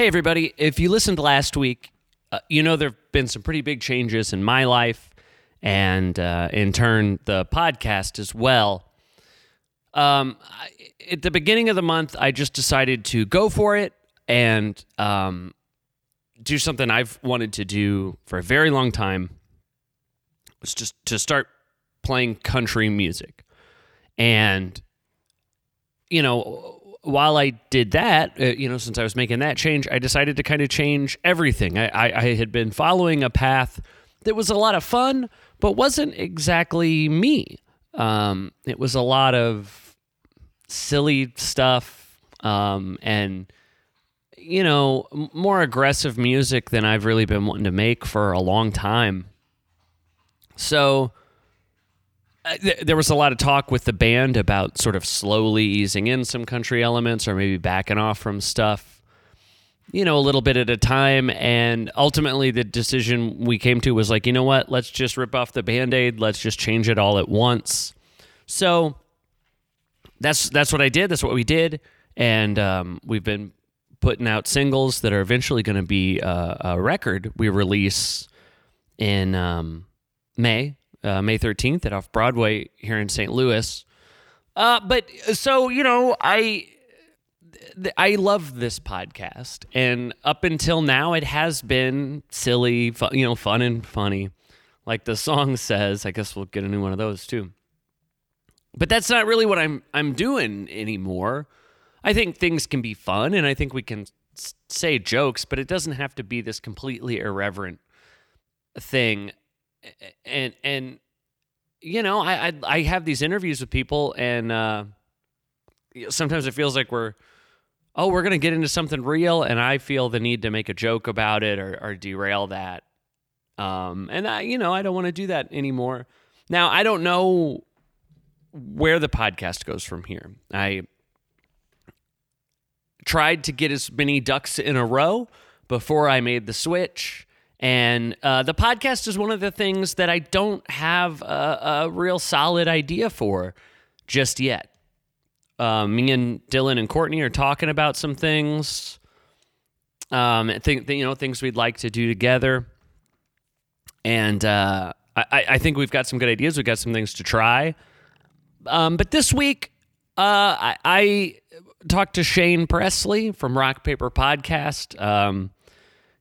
Hey, everybody. If you listened last week, uh, you know there have been some pretty big changes in my life and uh, in turn the podcast as well. Um, I, at the beginning of the month, I just decided to go for it and um, do something I've wanted to do for a very long time. Was just to start playing country music, and you know while I did that, uh, you know, since I was making that change, I decided to kind of change everything. I, I, I, had been following a path that was a lot of fun, but wasn't exactly me. Um, it was a lot of silly stuff um, and, you know, more aggressive music than I've really been wanting to make for a long time. So there was a lot of talk with the band about sort of slowly easing in some country elements or maybe backing off from stuff you know a little bit at a time. And ultimately the decision we came to was like you know what? Let's just rip off the band-aid. Let's just change it all at once. So that's that's what i did. That's what we did. And um, we've been putting out singles that are eventually going to be uh, a record we release in um, may uh, May 13th at Off Broadway here in St. Louis. Uh, but so, you know, I. I love this podcast, and up until now, it has been silly, you know, fun and funny, like the song says. I guess we'll get a new one of those too. But that's not really what I'm I'm doing anymore. I think things can be fun, and I think we can say jokes, but it doesn't have to be this completely irreverent thing and and you know, I I, I have these interviews with people, and uh, sometimes it feels like we're oh we're gonna get into something real, and I feel the need to make a joke about it or, or derail that. Um, and I, you know, I don't want to do that anymore. Now, I don't know where the podcast goes from here. I tried to get as many ducks in a row before I made the switch. And uh, the podcast is one of the things that I don't have a, a real solid idea for just yet. Uh, me and Dylan and Courtney are talking about some things. Um, think you know things we'd like to do together, and uh, I, I think we've got some good ideas. We've got some things to try. Um, but this week, uh, I, I, talked to Shane Presley from Rock Paper Podcast. Um,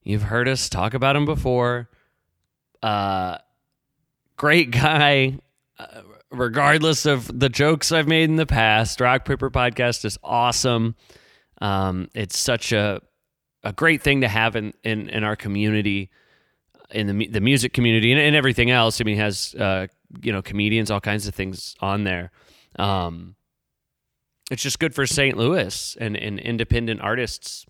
You've heard us talk about him before. Uh, great guy. Uh, regardless of the jokes I've made in the past, Rock Paper Podcast is awesome. Um, it's such a a great thing to have in in, in our community, in the the music community, and, and everything else. I mean, has uh, you know comedians, all kinds of things on there. Um, it's just good for St. Louis and, and independent artists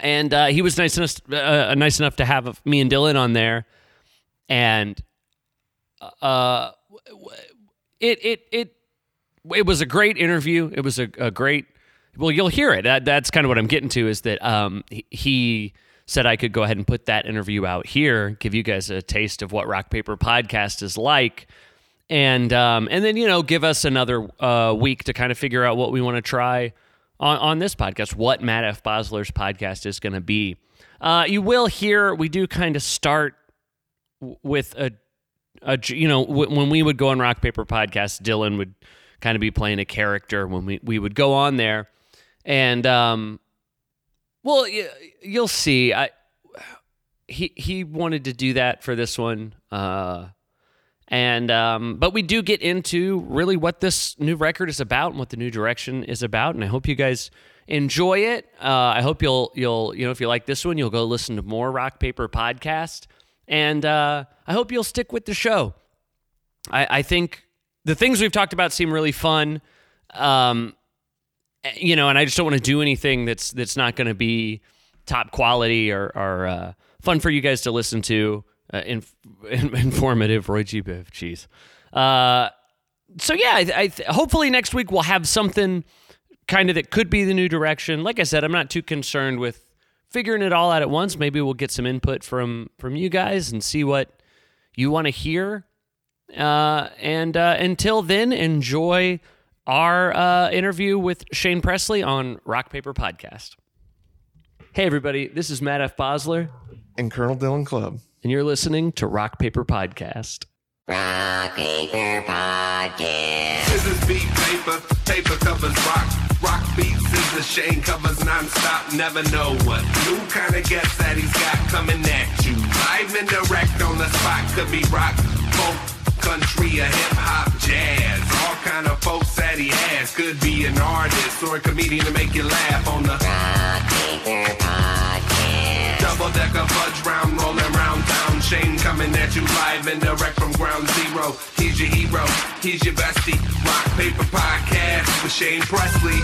and uh, he was nice enough, uh, nice enough to have me and Dylan on there, and uh, it it it it was a great interview. It was a, a great. Well, you'll hear it. That, that's kind of what I'm getting to. Is that um, he said I could go ahead and put that interview out here, give you guys a taste of what Rock Paper Podcast is like, and um, and then you know give us another uh, week to kind of figure out what we want to try on, on this podcast what Matt F. Bosler's podcast is going to be. Uh, you will hear we do kind of start with a, a you know, w- when we would go on Rock Paper Podcast, Dylan would kind of be playing a character when we, we would go on there. And, um, well, you'll see. I, he, he wanted to do that for this one. Uh, and um, but we do get into really what this new record is about and what the new direction is about, and I hope you guys enjoy it. Uh, I hope you'll you'll you know if you like this one, you'll go listen to more Rock Paper Podcast, and uh, I hope you'll stick with the show. I, I think the things we've talked about seem really fun, um, you know, and I just don't want to do anything that's that's not going to be top quality or, or uh, fun for you guys to listen to uh, inf- informative Roy G. Biv. Jeez. Uh, so yeah, I, I th- hopefully next week we'll have something kind of that could be the new direction. Like I said, I'm not too concerned with figuring it all out at once. Maybe we'll get some input from from you guys and see what you want to hear. Uh, and uh, until then, enjoy our uh, interview with Shane Presley on Rock Paper Podcast. Hey, everybody, this is Matt F. Bosler, And Colonel Dylan Club. And you're listening to Rock Paper Podcast. Rock Paper Podcast. This is beat paper, paper covers rock. Rock beats is the shame covers non-stop. Never know what new kind of guest that he's got coming at you. Live and direct on the spot could be rock, folk, country, or hip hop, jazz. All kind of folks that he has. Could be an artist or a comedian to make you laugh on the Rock Paper Podcast. Double decker fudge round, rolling round town. Shane coming at you live and direct from ground zero. He's your hero, he's your bestie. Rock Paper Podcast with Shane Presley.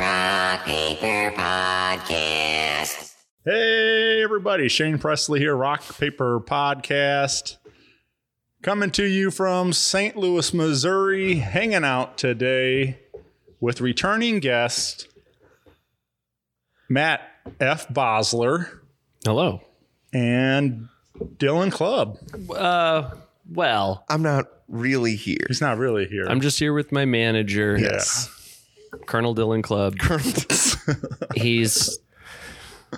Rock Paper Podcast. Hey, everybody. Shane Presley here, Rock Paper Podcast. Coming to you from St. Louis, Missouri, hanging out today with returning guest Matt F. Bosler Hello. and Dylan Club. Uh, well, I'm not really here. He's not really here. I'm just here with my manager, Yes. Colonel Dylan Club. Colonel. He's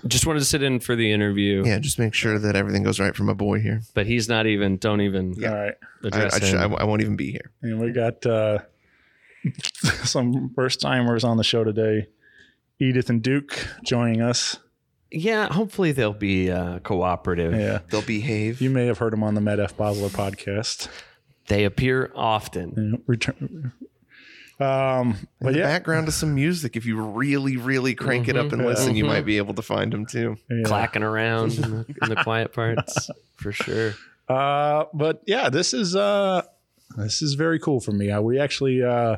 just wanted to sit in for the interview, yeah, just make sure that everything goes right for my boy here. but he's not even. Don't even All right. I, address I, sh- I, him. I won't even be here. And we got uh, some first timers on the show today. Edith and Duke joining us. yeah, hopefully they'll be uh, cooperative. Yeah. They'll behave. You may have heard them on the Matt F. Bosler podcast. They appear often. You return. Um, In but the yeah, background to some music. If you really, really crank it up and listen, you might be able to find them too. yeah. clacking around in the, in the quiet parts for sure. Uh, but yeah, this is uh, this is very cool for me. Uh, we actually uh,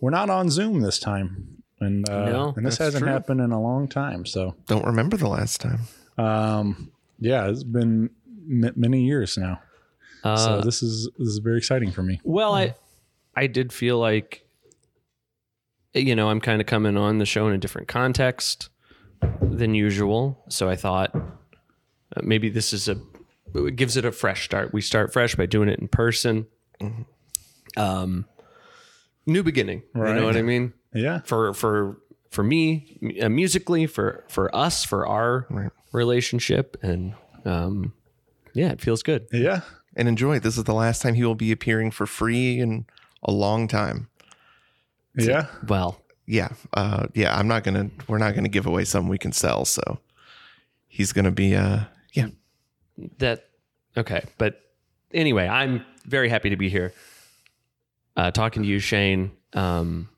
we're not on Zoom this time, and uh, No, and this that's hasn't true. happened in a long time. So Don't remember the last time. um, yeah, it's been m- many years now. Uh, so this is this is very exciting for me. Well, I I did feel like you know, I'm kind of coming on the show in a different context than usual. So I thought uh, maybe this is a it gives it a fresh start. We start fresh by doing it in person. Um new beginning, you know what I mean? Yeah, For for for me uh, musically for for us for our Right. relationship and um yeah, it feels good. yeah, And enjoy. This is the last time he will be appearing for free in a long time. yeah. Well, Yeah. Uh, yeah. I'm not gonna. We're not gonna give away something we can sell. So he's gonna be. Uh, yeah. that okay but anyway i'm very happy to be here uh talking to you shane um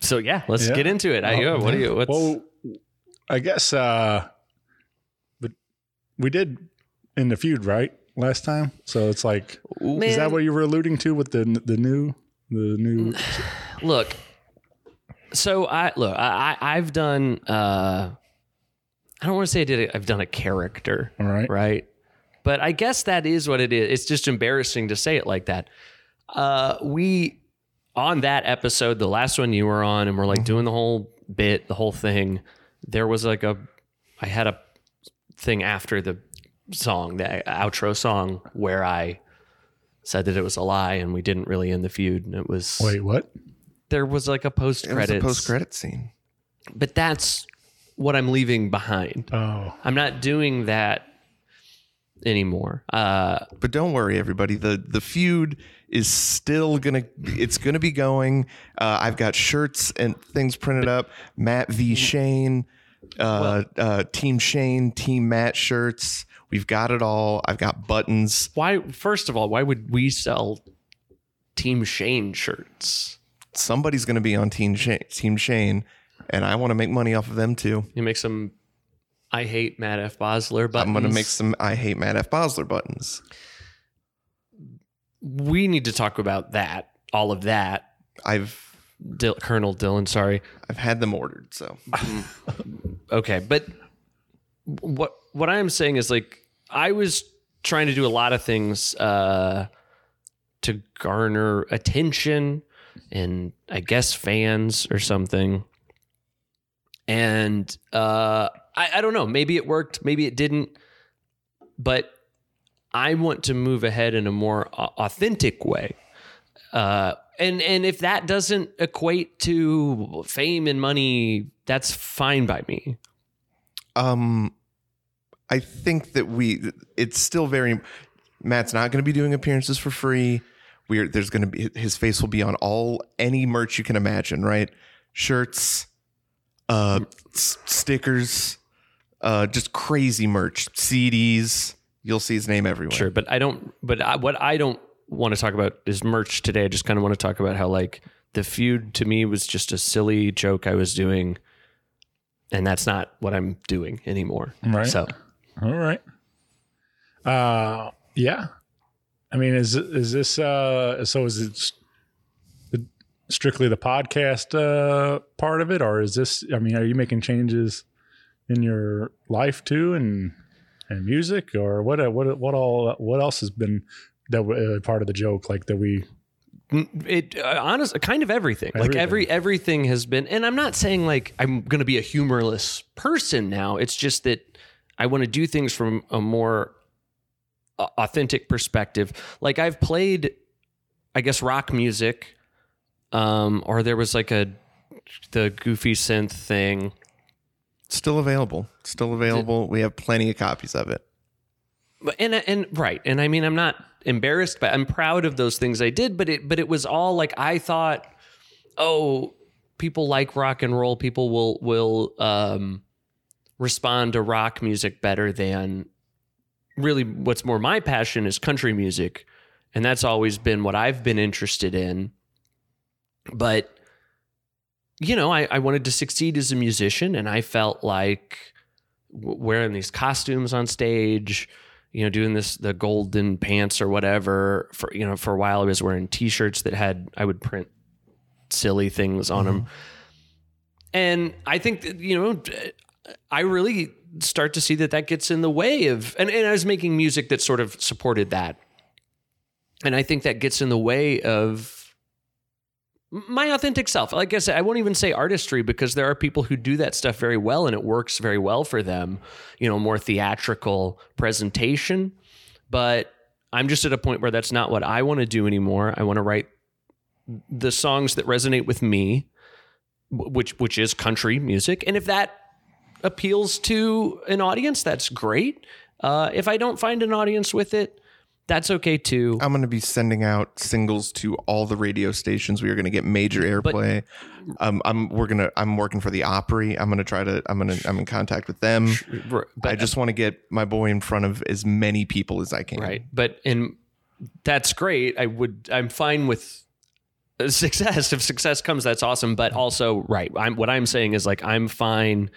so yeah let's Yeah. get into it I, Well, yeah, what do you what's Well, I guess, uh, but we did in the feud right last time. So it's like, is that what you were alluding to with the the new the new? look so i look i, I i've done uh i don't want to say i did i've done a character All right. right? But I guess that is what it is. It's just embarrassing to say it like that. Uh, we on that episode, the last one you were on, and we're like doing the whole bit, the whole thing. There was like a, I had a thing after the song, the outro song, where I said that it was a lie and we didn't really end the feud. And it was Wait, what? there was like a post It was a credits, post credit scene. but that's what I'm leaving behind. Oh, I'm not doing that anymore. Uh, But don't worry, everybody. the The feud is still gonna. It's gonna be going. Uh, I've got shirts and things printed up. Matt v Shane, uh, uh, Team Shane, Team Matt shirts. We've got it all. I've got buttons. why first of all why would we sell team shane shirts Somebody's gonna be on Team Shane. Team Shane, and I want to make money off of them too. you make some i hate matt f bosler but I'm gonna make some. I hate Matt F Bosler buttons. we need to talk about that all of that I've Dil- colonel dylan sorry I've had them ordered. So okay but what what i'm saying is like i was trying to do a lot of things uh to garner attention and i guess fans or something and uh I, I don't know maybe it worked maybe it didn't but I want to move ahead in a more authentic way. Uh, and and if that doesn't equate to fame and money, that's fine by me. Um, I think that we. It's still very. Matt's not going to be doing appearances for free. We're there's going to be his face will be on all any merch you can imagine, right? Shirts, uh, s- stickers, uh, just crazy merch, CDs. You'll see his name everywhere. Sure, but I don't. But I, what I don't want to talk about is merch today. I just kind of want to talk about how like the feud to me was just a silly joke I was doing, and that's not what I'm doing anymore. Right. So All right. Uh, yeah. I mean, is is this uh? So is it strictly the podcast uh part of it, or is this? I mean, are you making changes in your life too, and and music, or what? What? What all? What else has been that uh, part of the joke? Like that we it uh, honest kind of everything. Like every everything has been and I'm not saying like I'm going to be a humorless person now. It's just that I want to do things from a more authentic perspective. Like I've played I guess rock music um or there was like a the goofy synth thing. Still available. Still available. We have plenty of copies of it. But and and right, and I mean, I'm not embarrassed, but I'm proud of those things I did. But it but it was all like I thought. Oh, people like rock and roll. People will will um, respond to rock music better than really. What's more, my passion is country music, and that's always been what I've been interested in. But you know, I, I wanted to succeed as a musician, and I felt like wearing these costumes on stage you know, doing this the golden pants or whatever. For you know, for a while I was wearing T-shirts that had I would print silly things on mm-hmm. them, and I think that, you know, I really start to see that that gets in the way of, and, and I was making music that sort of supported that, and I think that gets in the way of my authentic self. Like I said, I won't even say artistry because there are people who do that stuff very well and it works very well for them, you know, more theatrical presentation. But I'm just at a point where that's not what I want to do anymore. I want to write the songs that resonate with me, which which is country music. And if that appeals to an audience, that's great. Uh, if I don't find an audience with it, that's okay too. I'm going to be sending out singles to all the radio stations. We are going to get major airplay. um, I'm we're gonna I'm working for the Opry. I'm going to try to I'm going to I'm in contact with them. But I just want to get my boy in front of as many people as I can. right but and that's great i would i'm fine with success if success comes that's awesome but also right i'm what i'm saying is like i'm fine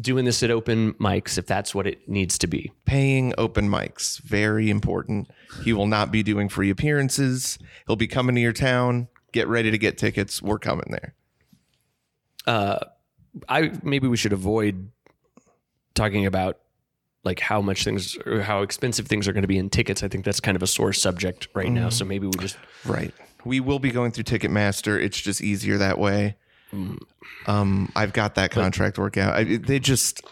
doing this at open mics if that's what it needs to be Paying open mics very important. He will not be doing free appearances. He'll be coming to your town. Get ready to get tickets. We're coming there. Uh, i maybe we should avoid talking about like how much things or how expensive things are going to be in tickets i think that's kind of a sore subject right now so maybe we just Right. We will be going through Ticketmaster. It's just easier that way. Um, I've got that contract work out. I, they just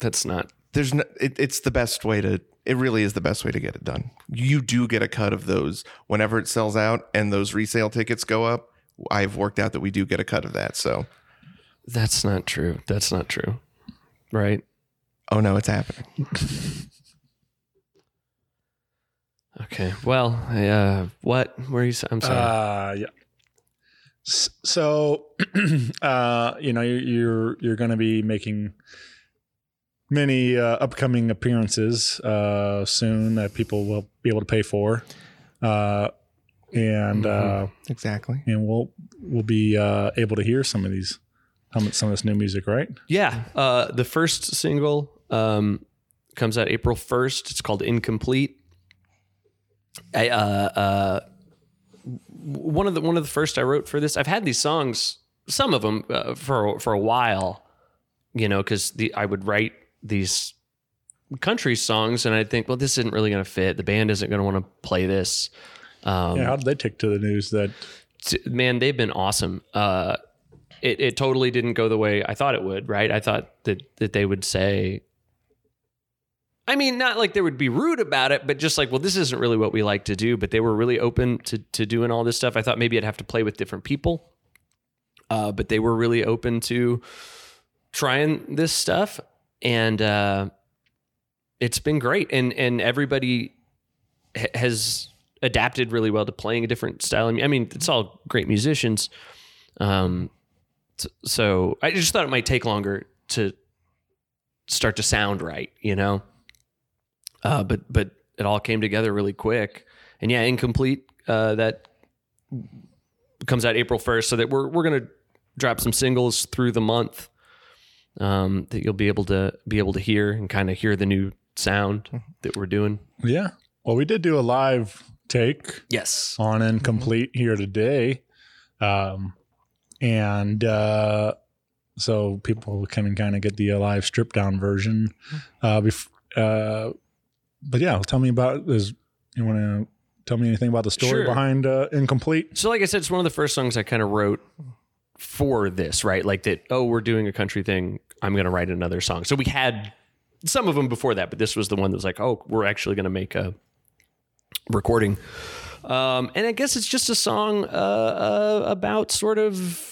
that's not there's no, it, it's the best way to it really is the best way to get it done. You do get a cut of those. Whenever it sells out and those resale tickets go up i've worked out that we do get a cut of that so. That's not true. That's not true. Right? Oh no it's happening. Okay. Well uh what? Were you s- i'm sorry. Uh, yeah. S- So, uh, you know, you're you're, you're going to be making many uh, upcoming appearances uh, soon that people will be able to pay for, uh, and uh, exactly and we'll we'll be uh, able to hear some of these some some of this new music, right? Yeah. Uh, the first single um, comes out April 1st. It's called Incomplete. I, uh, uh, one of the one of the first I wrote for this. I've had these songs, some of them uh, for for a while, you know, because the I would write these country songs, and I'd think, well, this isn't really going to fit. The band isn't going to want to play this. Um, Yeah, how did they take to the news that? t- man, they've been awesome. Uh, it, it totally didn't go the way I thought it would, right? I thought that, that they would say, I mean, not like they would be rude about it, but just like, well, this isn't really what we like to do. But they were really open to to doing all this stuff. I thought maybe I'd have to play with different people, uh, but they were really open to trying this stuff, and uh, it's been great. And and everybody ha- has adapted really well to playing a different style. I mean, it's all great musicians. Um, so I just thought it might take longer to start to sound right, you know. Uh, but but it all came together really quick, and yeah, incomplete. Uh, that comes out April first, so that we're we're gonna drop some singles through the month um, that you'll be able to be able to hear and kind of hear the new sound that we're doing. Yeah. Well, we did do a live take Yes. on Incomplete here today. Um, and uh, so people can kind of get the uh, live stripped down version. Uh, bef- uh, but yeah, tell me about is you want to tell me anything about the story Sure. behind uh, Incomplete? So, like I said, it's one of the first songs I kind of wrote for this, right? Like that, oh, we're doing a country thing. I'm going to write another song. So we had some of them before that, but this was the one that was like, oh, we're actually going to make a recording. Um, and I guess it's just a song uh, uh, about sort of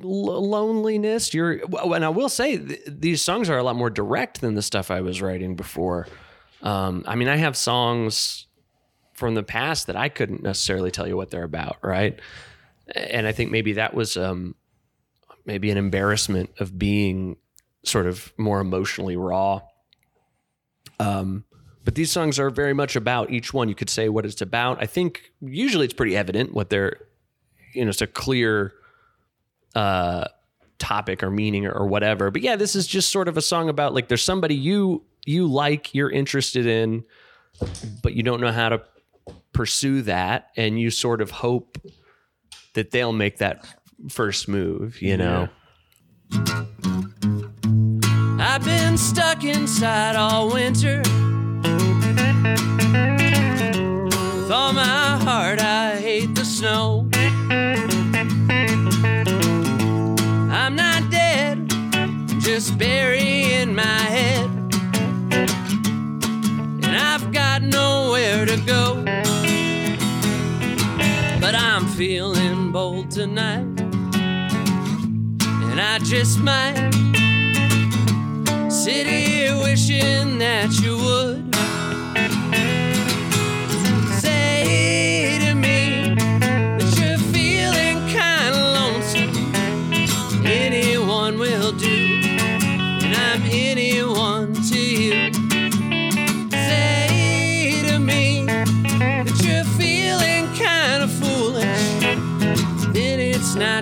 loneliness. You're, and I will say th- these songs are a lot more direct than the stuff I was writing before. Um, I mean, I have songs from the past that I couldn't necessarily tell you what they're about, right? And I think maybe that was um, maybe an embarrassment of being sort of more emotionally raw. Um, but these songs are very much about each one. You could say what it's about. I think usually it's pretty evident what they're, you know, it's a clear uh, topic or meaning or, or whatever. But yeah, this is just sort of a song about like there's somebody you you like, you're interested in, but you don't know how to pursue that, and you sort of hope that they'll make that first move. You know. I've been stuck inside all winter. With all my heart, I hate the snow. Just burying my head. And I've got nowhere to go. But I'm feeling bold tonight. And I just might sit here wishing that you would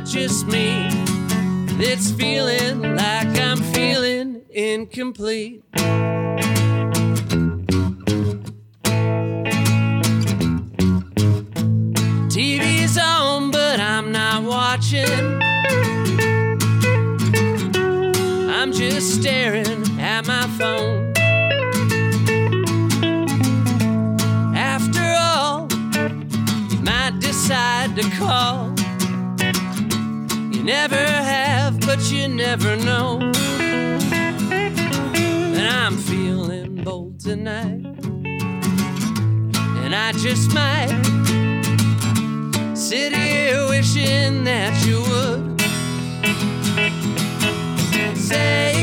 not just me that's feeling like I'm feeling incomplete. TV's on, but I'm not watching. I'm just staring at my phone. After all, you might decide to call. You never have, but you never know. And I'm feeling bold tonight. And I just might sit here wishing that you would say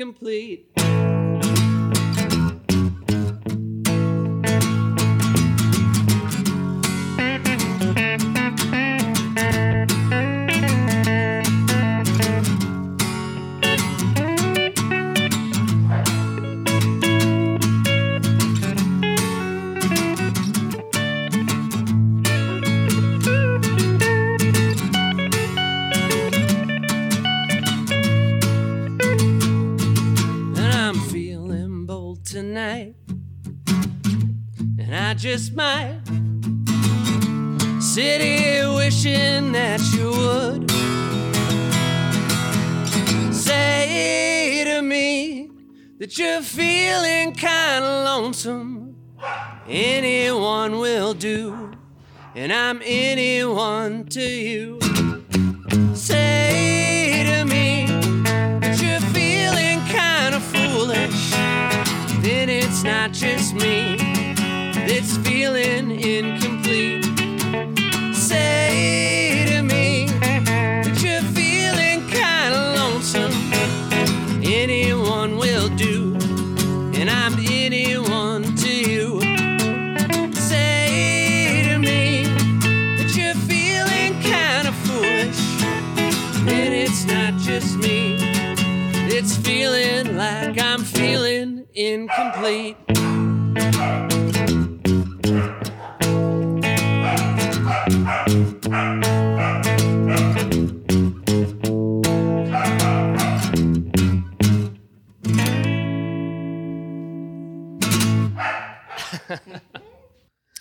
incomplete. Just might Sit here wishing that you would say to me that you're feeling kind of lonesome. Anyone will do, and I'm anyone to you. Say to me that you're feeling kind of foolish. Then it's not just me that's feeling incomplete.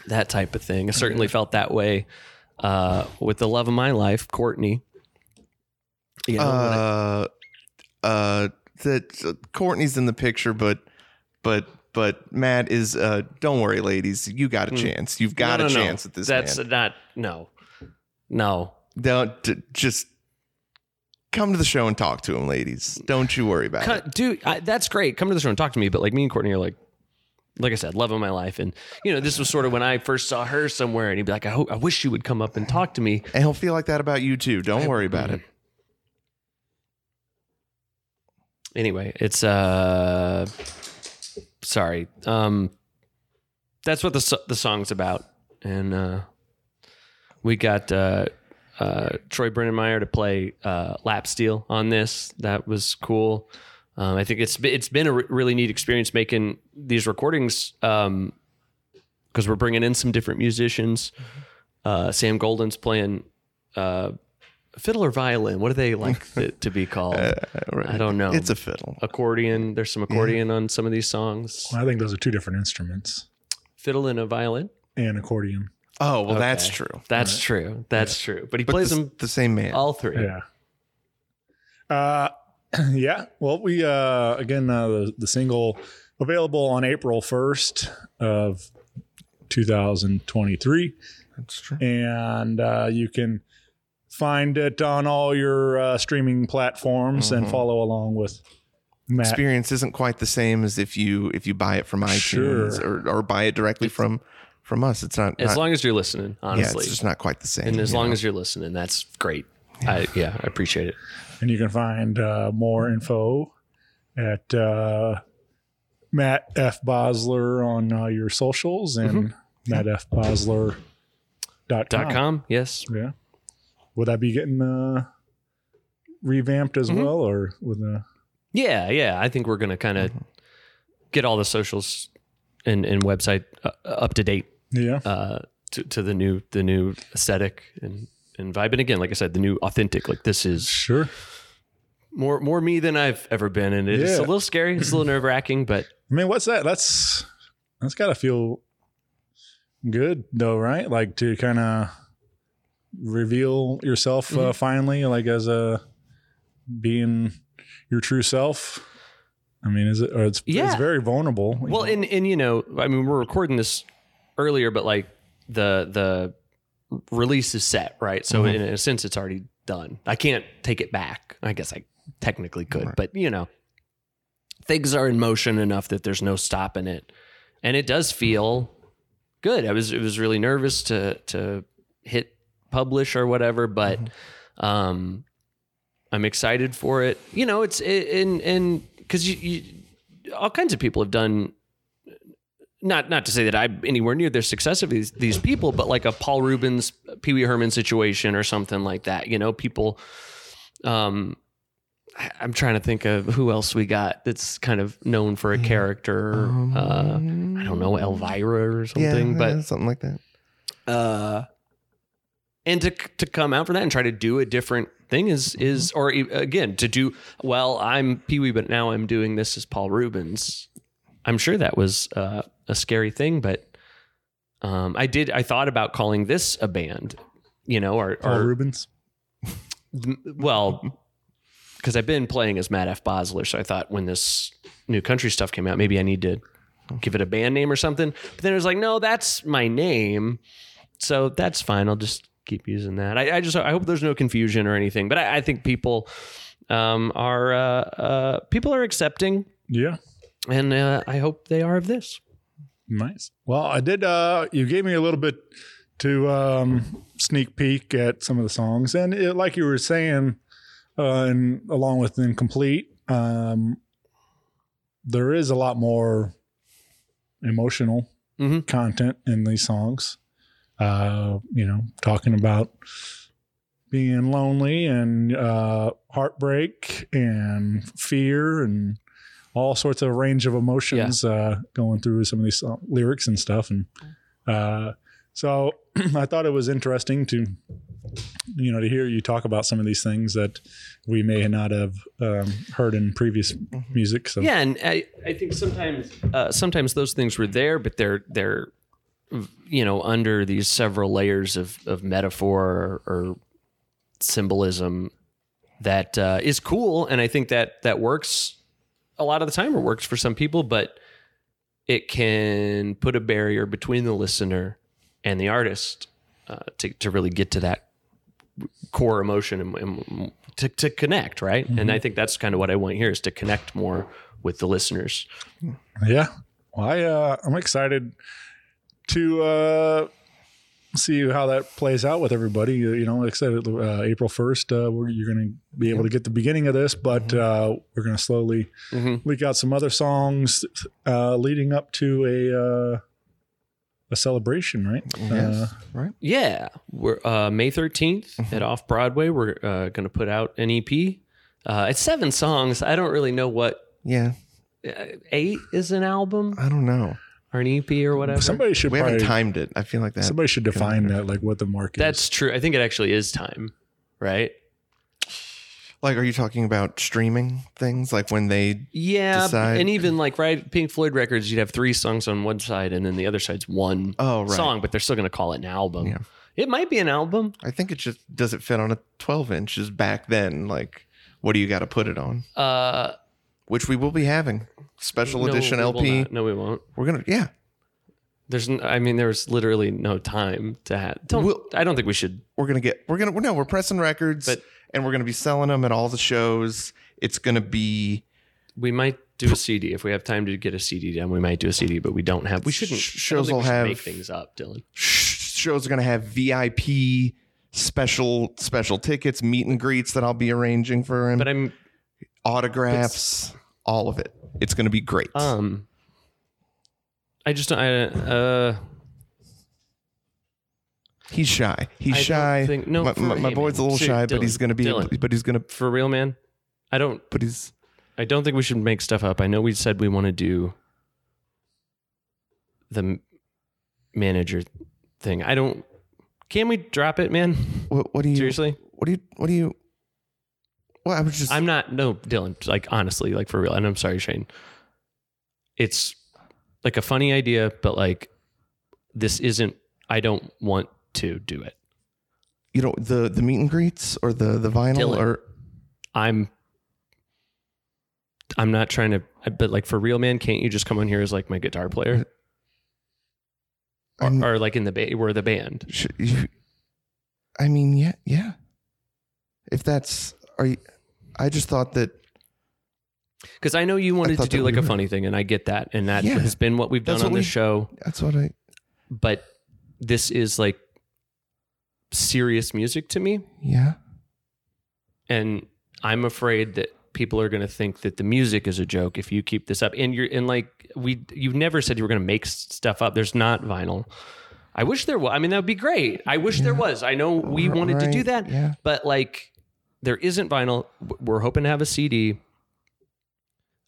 That type of thing. I certainly felt that way uh, with the love of my life, Courtney. You know, when I- Uh, uh, that uh, Courtney's in the picture, but but but Matt is. Uh, don't worry, ladies, you got a chance. You've got Hmm. No, a no, no. chance at this That's man. not no, no. Don't d- just come to the show and talk to him, ladies. Don't you worry about it. Dude, I, that's great. Come to the show and talk to me. But like me and Courtney are like, like I said, love of my life. And you know, this was sort of when I first saw her somewhere, and he'd be like, I hope, I wish you would come up and talk to me. And he'll feel like that about you too. Don't worry about it. Anyway, it's uh, sorry. Um, that's what the the song's about, and uh, we got uh, uh, Troy Brennenmeyer to play uh, lap steel on this. That was cool. Um, I think it's it's been a re- really neat experience making these recordings because we're bringing in some different musicians. Uh, Sam Golden's playing uh, fiddle or violin. What do they like it to be called? I don't know. It's a fiddle. accordion. There's some accordion on some of these songs. I think those are two different instruments Fiddle and a violin. and accordion. Oh well, that's true. That's true. That's true. But he But plays the, them the same man. all three. Yeah. Uh, yeah. Well, we uh again uh, the the single available on April first of 2023, That's true. and uh, you can find it on all your uh, streaming platforms and follow along with Matt. Experience isn't quite the same as if you if you buy it from iTunes Sure. or, or buy it directly from from us. It's not. As not- long as you're listening, yeah, honestly. it's just not quite the same. and as long know? as you're listening, that's great. I, yeah, I appreciate it. and you can find uh, more info at uh, Matt F Bosler on uh, your socials and Matt F Bosler dot com. Yes. Yeah. Would that be getting uh, revamped as Mm-hmm. well, or with a Yeah, yeah. I think we're gonna kind of get all the socials and, and website uh, up to date yeah? uh, to, to the new the new aesthetic and and vibe. And again, like I said, the new authentic. Like this is sure. more more me than I've ever been, and it's Yeah. a little scary. It's a little nerve wracking, but I mean, what's that? That's that's got to feel good, though, right? Like to kind of reveal yourself Mm-hmm. uh, finally, like as a being your true self. I mean, is it? Or it's Yeah. it's very vulnerable. Well, know? and and you know, I mean, we're recording this earlier, but like the the release is set, right? So Mm-hmm. in a sense, it's already done. I can't take it back. I guess I technically could, but you know, things are in motion enough that there's no stopping it, and it does feel good. I was it was really nervous to to hit publish or whatever, but um, I'm excited for it. You know, it's in in because you, you all kinds of people have done not not to say that I'm anywhere near the success of these these people, but like a Paul Reubens, Pee Wee Herman situation or something like that. You know, people. Um, I'm trying to think of who else we got that's kind of known for a character. uh, I don't know, Elvira or yeah, something, but yeah, something like that. uh, and to to come out for that and try to do a different thing is is or again to do well. I'm Pee Wee, but now I'm doing this as Paul Reubens. I'm sure that was uh, a scary thing, but um, I did. I thought about calling this a band you know, Paul are Reubens. well, because I've been playing as Matt F. Bosler, so I thought when this new country stuff came out, maybe I need to give it a band name or something. But then it was like, no, that's my name, so that's fine. I'll just keep using that. I, I just I hope there's no confusion or anything. But I, I think people um, are uh, uh, people are accepting, Yeah. and uh, I hope they are of this. Nice. Well, I did. Uh, you gave me a little bit to um, sneak peek at some of the songs, and it, like you were saying, uh, and along with incomplete, um, there is a lot more emotional Mhm. content in these songs. Uh, you know, talking about being lonely and uh, heartbreak and fear and all sorts of range of emotions uh, going through some of these lyrics and stuff. And uh, so I thought it was interesting to, you know, to hear you talk about some of these things that we may not have um, heard in previous music. So Yeah, and I, I think sometimes uh, sometimes those things were there, but they're they're you know under these several layers of of metaphor or, or symbolism that uh, is cool, and I think that that works a lot of the time. it works for some people, but it can put a barrier between the listener and the artist uh, to to really get to that core emotion and, and to, to connect, right? And I think that's kind of what I want here is to connect more with the listeners. Yeah. Well, I uh, I'm excited to uh, see how that plays out with everybody. You you know, like I said, uh, April first, uh, we're, you're going to be able to get the beginning of this, but uh, we're going to slowly Mhm. leak out some other songs uh, leading up to a uh, a celebration, right? Uh, Yes. right. Yeah, we're uh, May 13th at Off Broadway. We're uh, going to put out an EP. Uh, it's seven songs. I don't really know what Yeah. uh, eight is an album I don't know. Or an EP or whatever. somebody should We haven't timed it. I feel like that. somebody should define that, like what the mark is. That's true. I think it actually is time, right? like, are you talking about streaming things? Like when they Yeah, Decide- and even like right, Pink Floyd records, you'd have three songs on one side, and then the other side's one Oh, right. song, but they're still going to call it an album. Yeah. It might be an album. I think it just does it fit on a 12 inches back then. Like, what do you got to put it on? Uh, Which we will be having special no, edition we will LP. not. No, we won't. We're gonna yeah. There's, n- I mean, there's literally no time to have. Don't, We'll- I don't think we should. We're gonna get. We're gonna. No, we're pressing records, But- and we're gonna be selling them at all the shows. It's gonna be We might do a CD if we have time to get a CD done. We might do a CD, but we don't have. We shouldn't. Sh- I don't shows think will we should have- make things up, Dylan. sh- shows are gonna have VIP special special tickets, meet and greets that I'll be arranging for him, But I'm autographs, all of it. It's gonna be great. um. I just I uh he's shy. He's I shy. think- no, my, my, my hey, boy's a little shy, but he's gonna be. Dylan. But he's gonna. for real, man. I don't. But he's. I don't think we should make stuff up. I know we said we want to do the manager thing. I don't. Can we drop it, man? What, what do you? Seriously, What do you? What do you? Well, I was just. I'm not. No, Dylan. Like honestly, like for real. And I'm sorry, Shane. It's like a funny idea, but like this isn't. I don't want to do it. you know the the meet and greets or the the vinyl Dylan. or I'm. I'm not trying to, but like for real, man, can't you just come on here as like my guitar player, or, or like in the ba- we're the band? sh- you, I mean, yeah, yeah. If that's are you? I just thought that Because I know you wanted to do like we a funny thing, and I get that, and that Yeah. has been what we've done That's on what this show. that's what I. But this is like serious music to me, Yeah, and I'm afraid that people are going to think that the music is a joke if you keep this up. And you're and like we, you've never said you were going to make s- stuff up. There's not vinyl. I wish there was. I mean, that would be great. I wish there was. I know we wanted to do right, that, yeah. but like there isn't vinyl. We're hoping to have a CD.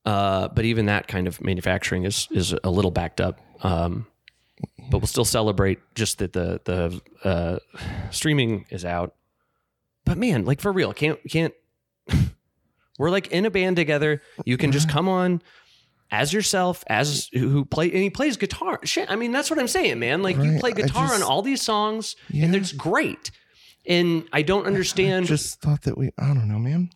Uh, but even that kind of manufacturing is is a little backed up. Um, but we'll still celebrate just that the the uh, streaming is out. But man, like for real, can't can't. We're like in a band together. You can just come on as yourself, as who play, and he plays guitar. Shit, I mean that's what I'm saying, man. Like you play guitar on all these songs, and it's great. And I don't understand. Just thought that we. I don't know, man.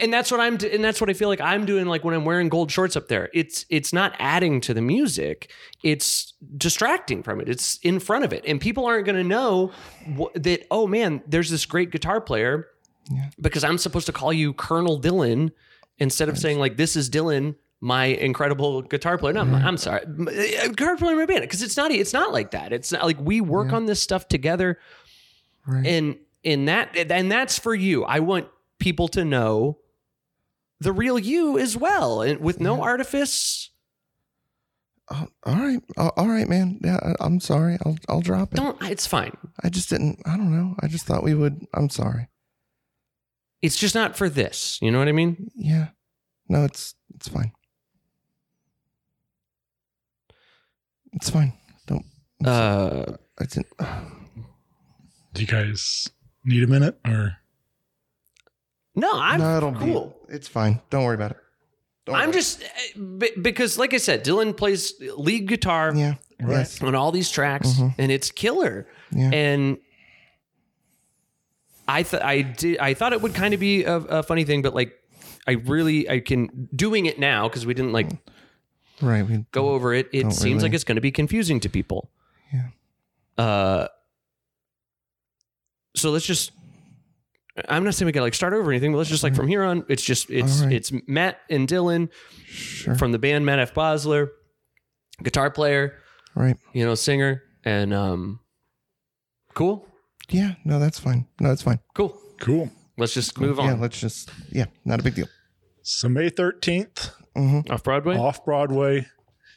and that's what I'm and that's what I feel like I'm doing like when I'm wearing gold shorts up there. It's it's not adding to the music. It's distracting from it. It's in front of it. And people aren't going to know wh- that oh man, there's this great guitar player yeah. because I'm supposed to call you Colonel Dylan instead of saying like this is Dylan my incredible guitar player. No, I'm- I'm sorry. Uh, Guitar player in my band because it's not it's not like that. It's not like we work on this stuff together Right. and in that and that's for you i want people to know the real you as well and with no artifice Oh, all right, Oh, all right, man. Yeah, I, I'm sorry. I'll I'll drop it. don't it's fine I just didn't. I don't know. I just thought we would. I'm sorry. it's just not for this you know what i mean Yeah. No, it's it's fine. It's fine. Don't. uh I didn't. Do you guys need a minute or? no i'm no, it'll cool be. It's fine. Don't worry about it. Don't i'm worry. just uh, because like i said dylan plays lead guitar Yeah. Right. Yes. on all these tracks Mhm. and it's killer Yeah. and I thought I did I thought it would kind of be a, a funny thing, but like I really I can doing it now because we didn't like right. We go over it. It seems really. like it's going to be confusing to people. Yeah. Uh. So let's just. I'm not saying we got to like start over or anything, but let's just like from here on, it's just it's All right. it's Matt and Dylan Sure. from the band Matt F. Bosler, guitar player, right. you know, singer, and um, cool, Yeah. No, that's fine. No, it's fine. cool. Cool. Let's just move Yeah. on. Let's just. Yeah. Not a big deal. So May 13th, Off Broadway. off Broadway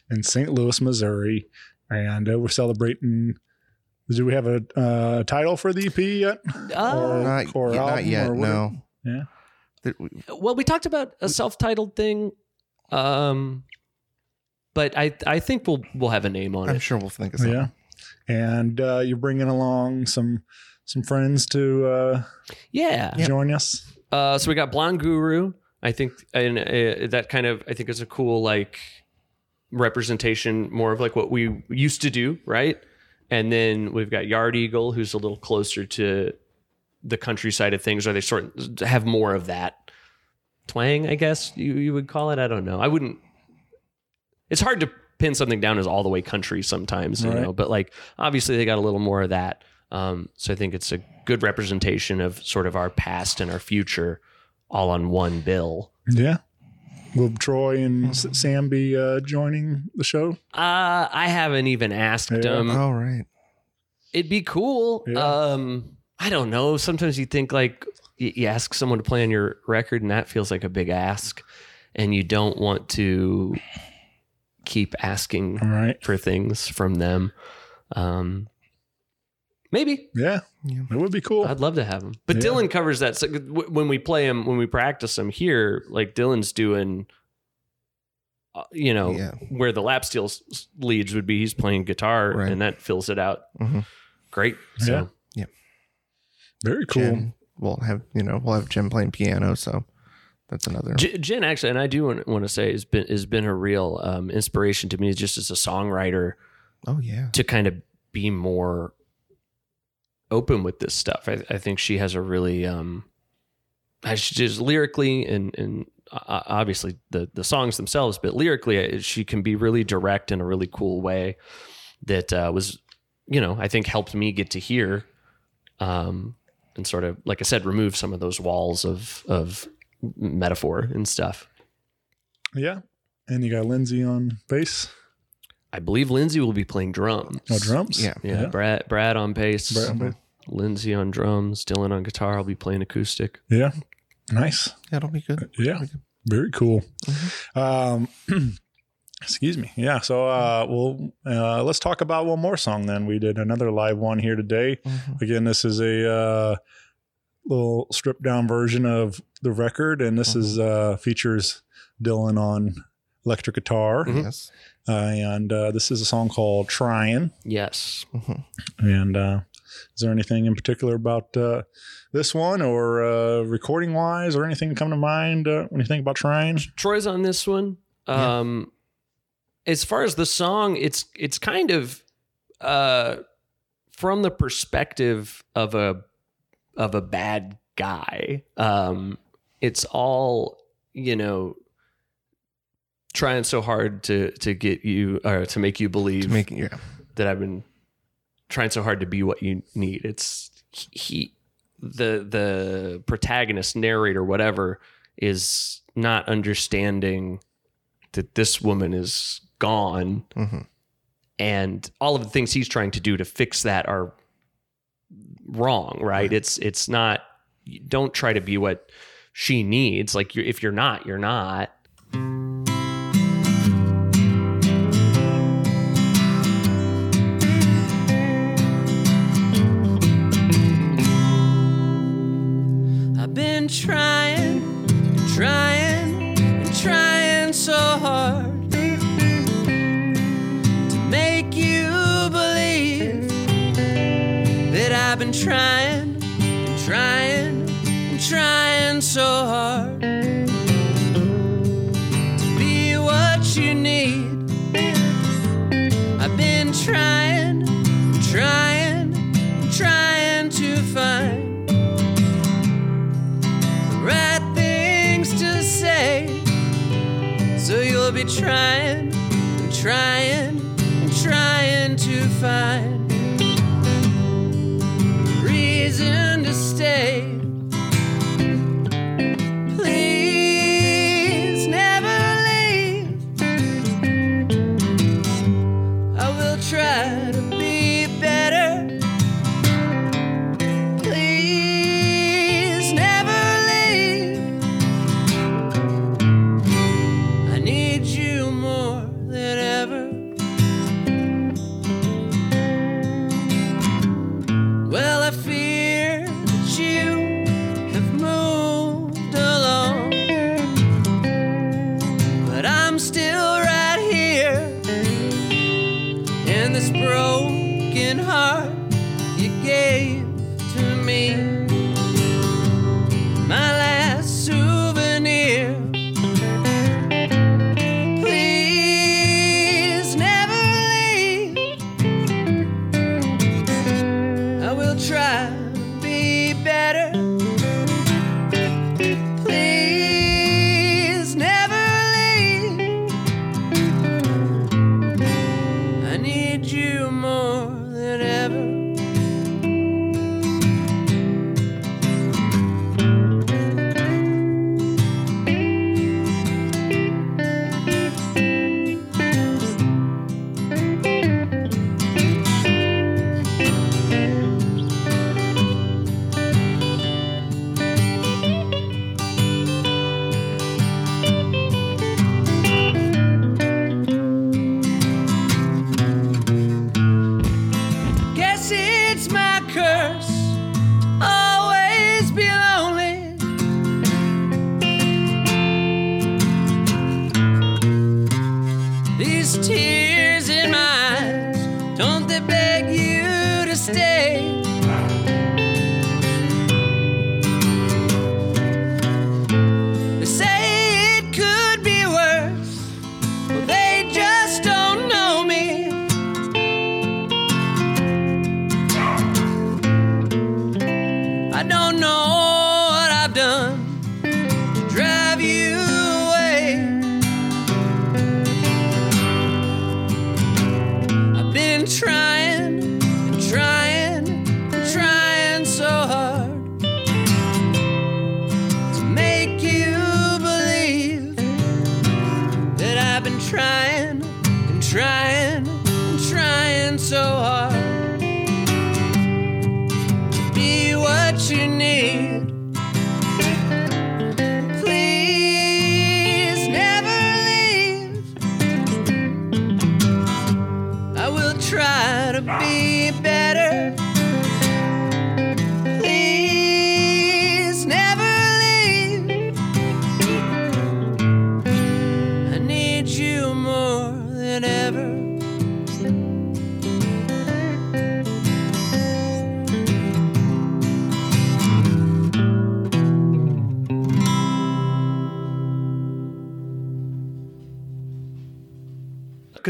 in St. Louis, Missouri, and uh, we're celebrating. Do we have a uh, title for the EP yet? Uh, Or- Not, or not album yet. or whatever? No. Yeah. Well, we talked about a self-titled thing, um, but I I think we'll we'll have a name on it. I'm sure we'll think of something. Yeah. And uh, you're bringing along some some friends to uh, Yeah. join us. Uh, so we got Blonde Guru. I think, and uh, that kind of I think is a cool like representation, more of like what we used to do, right? And then we've got Yard Eagle, who's a little closer to the countryside of things, or they sort of have more of that twang, I guess you you would call it. I don't know. I wouldn't. It's hard to pin something down as all the way country sometimes, you Right. know. But like obviously they got a little more of that. Um, so I think it's a good representation of sort of our past and our future all on one bill. Yeah. Will Troy and S- Sam be uh, joining the show? Uh, I haven't even asked Yeah. them. All right. It'd be cool. Yeah. Um, I don't know. Sometimes you think like you, you ask someone to play on your record, and that feels like a big ask, and you don't want to keep asking All right. for things from them. Um, maybe Yeah. Yeah. It would be cool. I'd love to have him. But Yeah. Dylan covers that so, when we play him, when we practice him here. Like Dylan's doing, uh, you know, Yeah. where the lap steel leads would be. He's playing guitar, Right. and that fills it out. Mhm. Great. So Yeah. Very cool. Jim, we'll have you know we'll have Jim playing piano, so that's another. J- Jen actually, and I do want, want to say, has been has been a real um, inspiration to me, just as a songwriter, oh yeah. to kind of be more open with this stuff. I, I think she has a really, um, just lyrically and and uh, obviously the the songs themselves, but lyrically, uh, she can be really direct in a really cool way that uh, was, you know, I think helped me get to hear, um, and sort of like I said, remove some of those walls of of metaphor and stuff. Yeah. And you got Lindsay on bass. I believe Lindsay will be playing drums. No drums. Yeah. Yeah, Yeah. Brad Brad on bass, Brad on bass. Lindsay on drums, Dylan on guitar. I'll be playing acoustic. Yeah. Nice. That'll be good. Yeah. Very cool. Um, excuse me. Yeah. So, uh, well, uh, let's talk about one more song then. We did another live one here today. Mhm. Again, this is a uh, little stripped down version of the record, and this is uh, features Dylan on electric guitar. Yes. Uh, and uh, this is a song called "Trying." Yes. Mhm. And uh, is there anything in particular about uh, this one, or uh, recording wise, or anything come to mind uh, when you think about "Trying"? Troy's on this one. Yeah. Um, as far as the song, it's it's kind of uh, from the perspective of a of a bad guy. Um, it's all you know, trying so hard to to get you or to make you believe Making yeah. that I've been trying so hard to be what you need. It's he the the protagonist, narrator, whatever, is not understanding that this woman is gone Mhm. and all of the things he's trying to do to fix that are wrong, right? It's it's not don't try to be what she needs. Like you if you're not, you're not. Trying, and trying, and trying so hard to be what you need. I've been trying, trying, trying to find the right things to say. So you'll be trying, and trying, and trying to find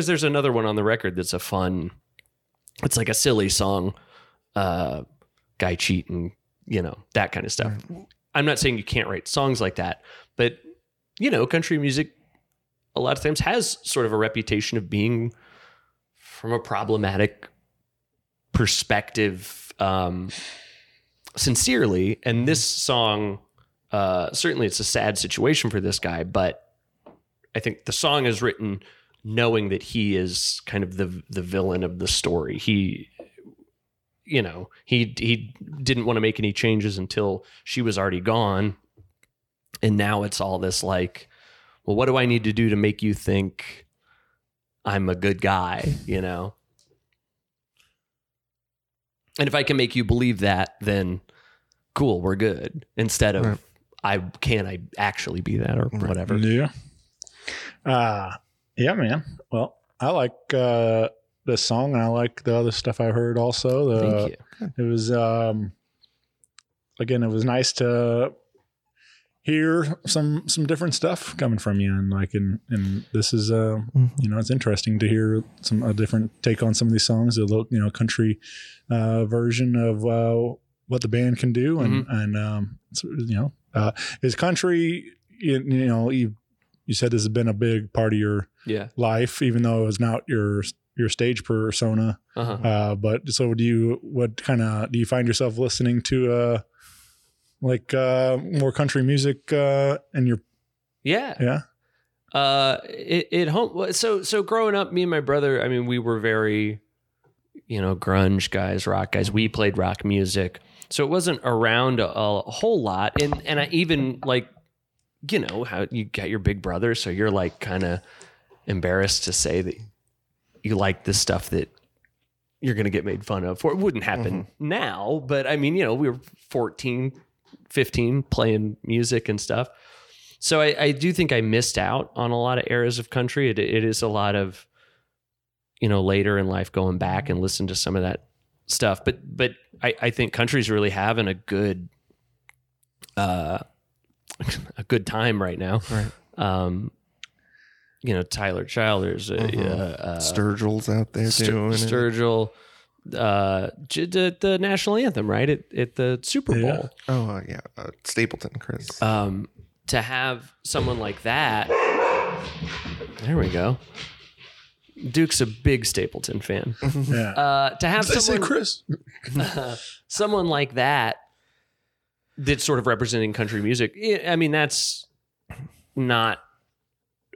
because there's another one on the record that's a fun it's like a silly song uh guy cheating you know, that kind of stuff. I'm not saying you can't write songs like that, but you know, country music a lot of times has sort of a reputation of being from a problematic perspective um sincerely. And this song uh certainly it's a sad situation for this guy but i think the song is written knowing that he is kind of the the villain of the story. He you know he he didn't want to make any changes until she was already gone. And now it's all this like well what do i need to do to make you think i'm a good guy you know? And if i can make you believe that then cool we're good. Instead of Right. i can i actually be that or whatever? Yeah. Uh yeah, man. Well, I like uh this song and I like the other stuff I heard also. The, thank you It was um again, it was nice to hear some some different stuff coming from you and like and and this is uh you know it's interesting to hear some a different take on some of these songs a little you know country uh version of uh what the band can do and and um it's, you know uh is country you, you know you you said this has been a big part of your yeah life even though it was not your your stage persona uh-huh. uh, but so do you? What kind of do you find yourself listening to? Uh, like uh, more country music uh, and your yeah yeah Uh, it, it home. So so growing up, me and my brother. I mean, we were very, you know, grunge guys, rock guys. We played rock music, so it wasn't around a, a whole lot. And and I even like, you know, how you got your big brother, so you're like kind of embarrassed to say that you like the stuff that you're going to get made fun of for. It wouldn't happen now, but I mean, you know, we were 14, 15 playing music and stuff. So I, I do think I missed out on a lot of eras of country. It, it is a lot of, you know, later in life going back and listen to some of that stuff. But but I, I think country's really having a good, uh, a good time right now. Right. Um, you know, Tyler Childers, uh, Mhm. uh, uh, Sturgill's out there Stur- doing it. Sturgill, uh, the, the national anthem, right? At, at the Super Yeah. Bowl. Oh uh, yeah, uh, Stapleton, Chris. um, to have someone like that. There we go. Duke's a big Stapleton fan. yeah. Uh, to have Did say someone, Chris? someone like that that's sort of representing country music. I I mean, that's not.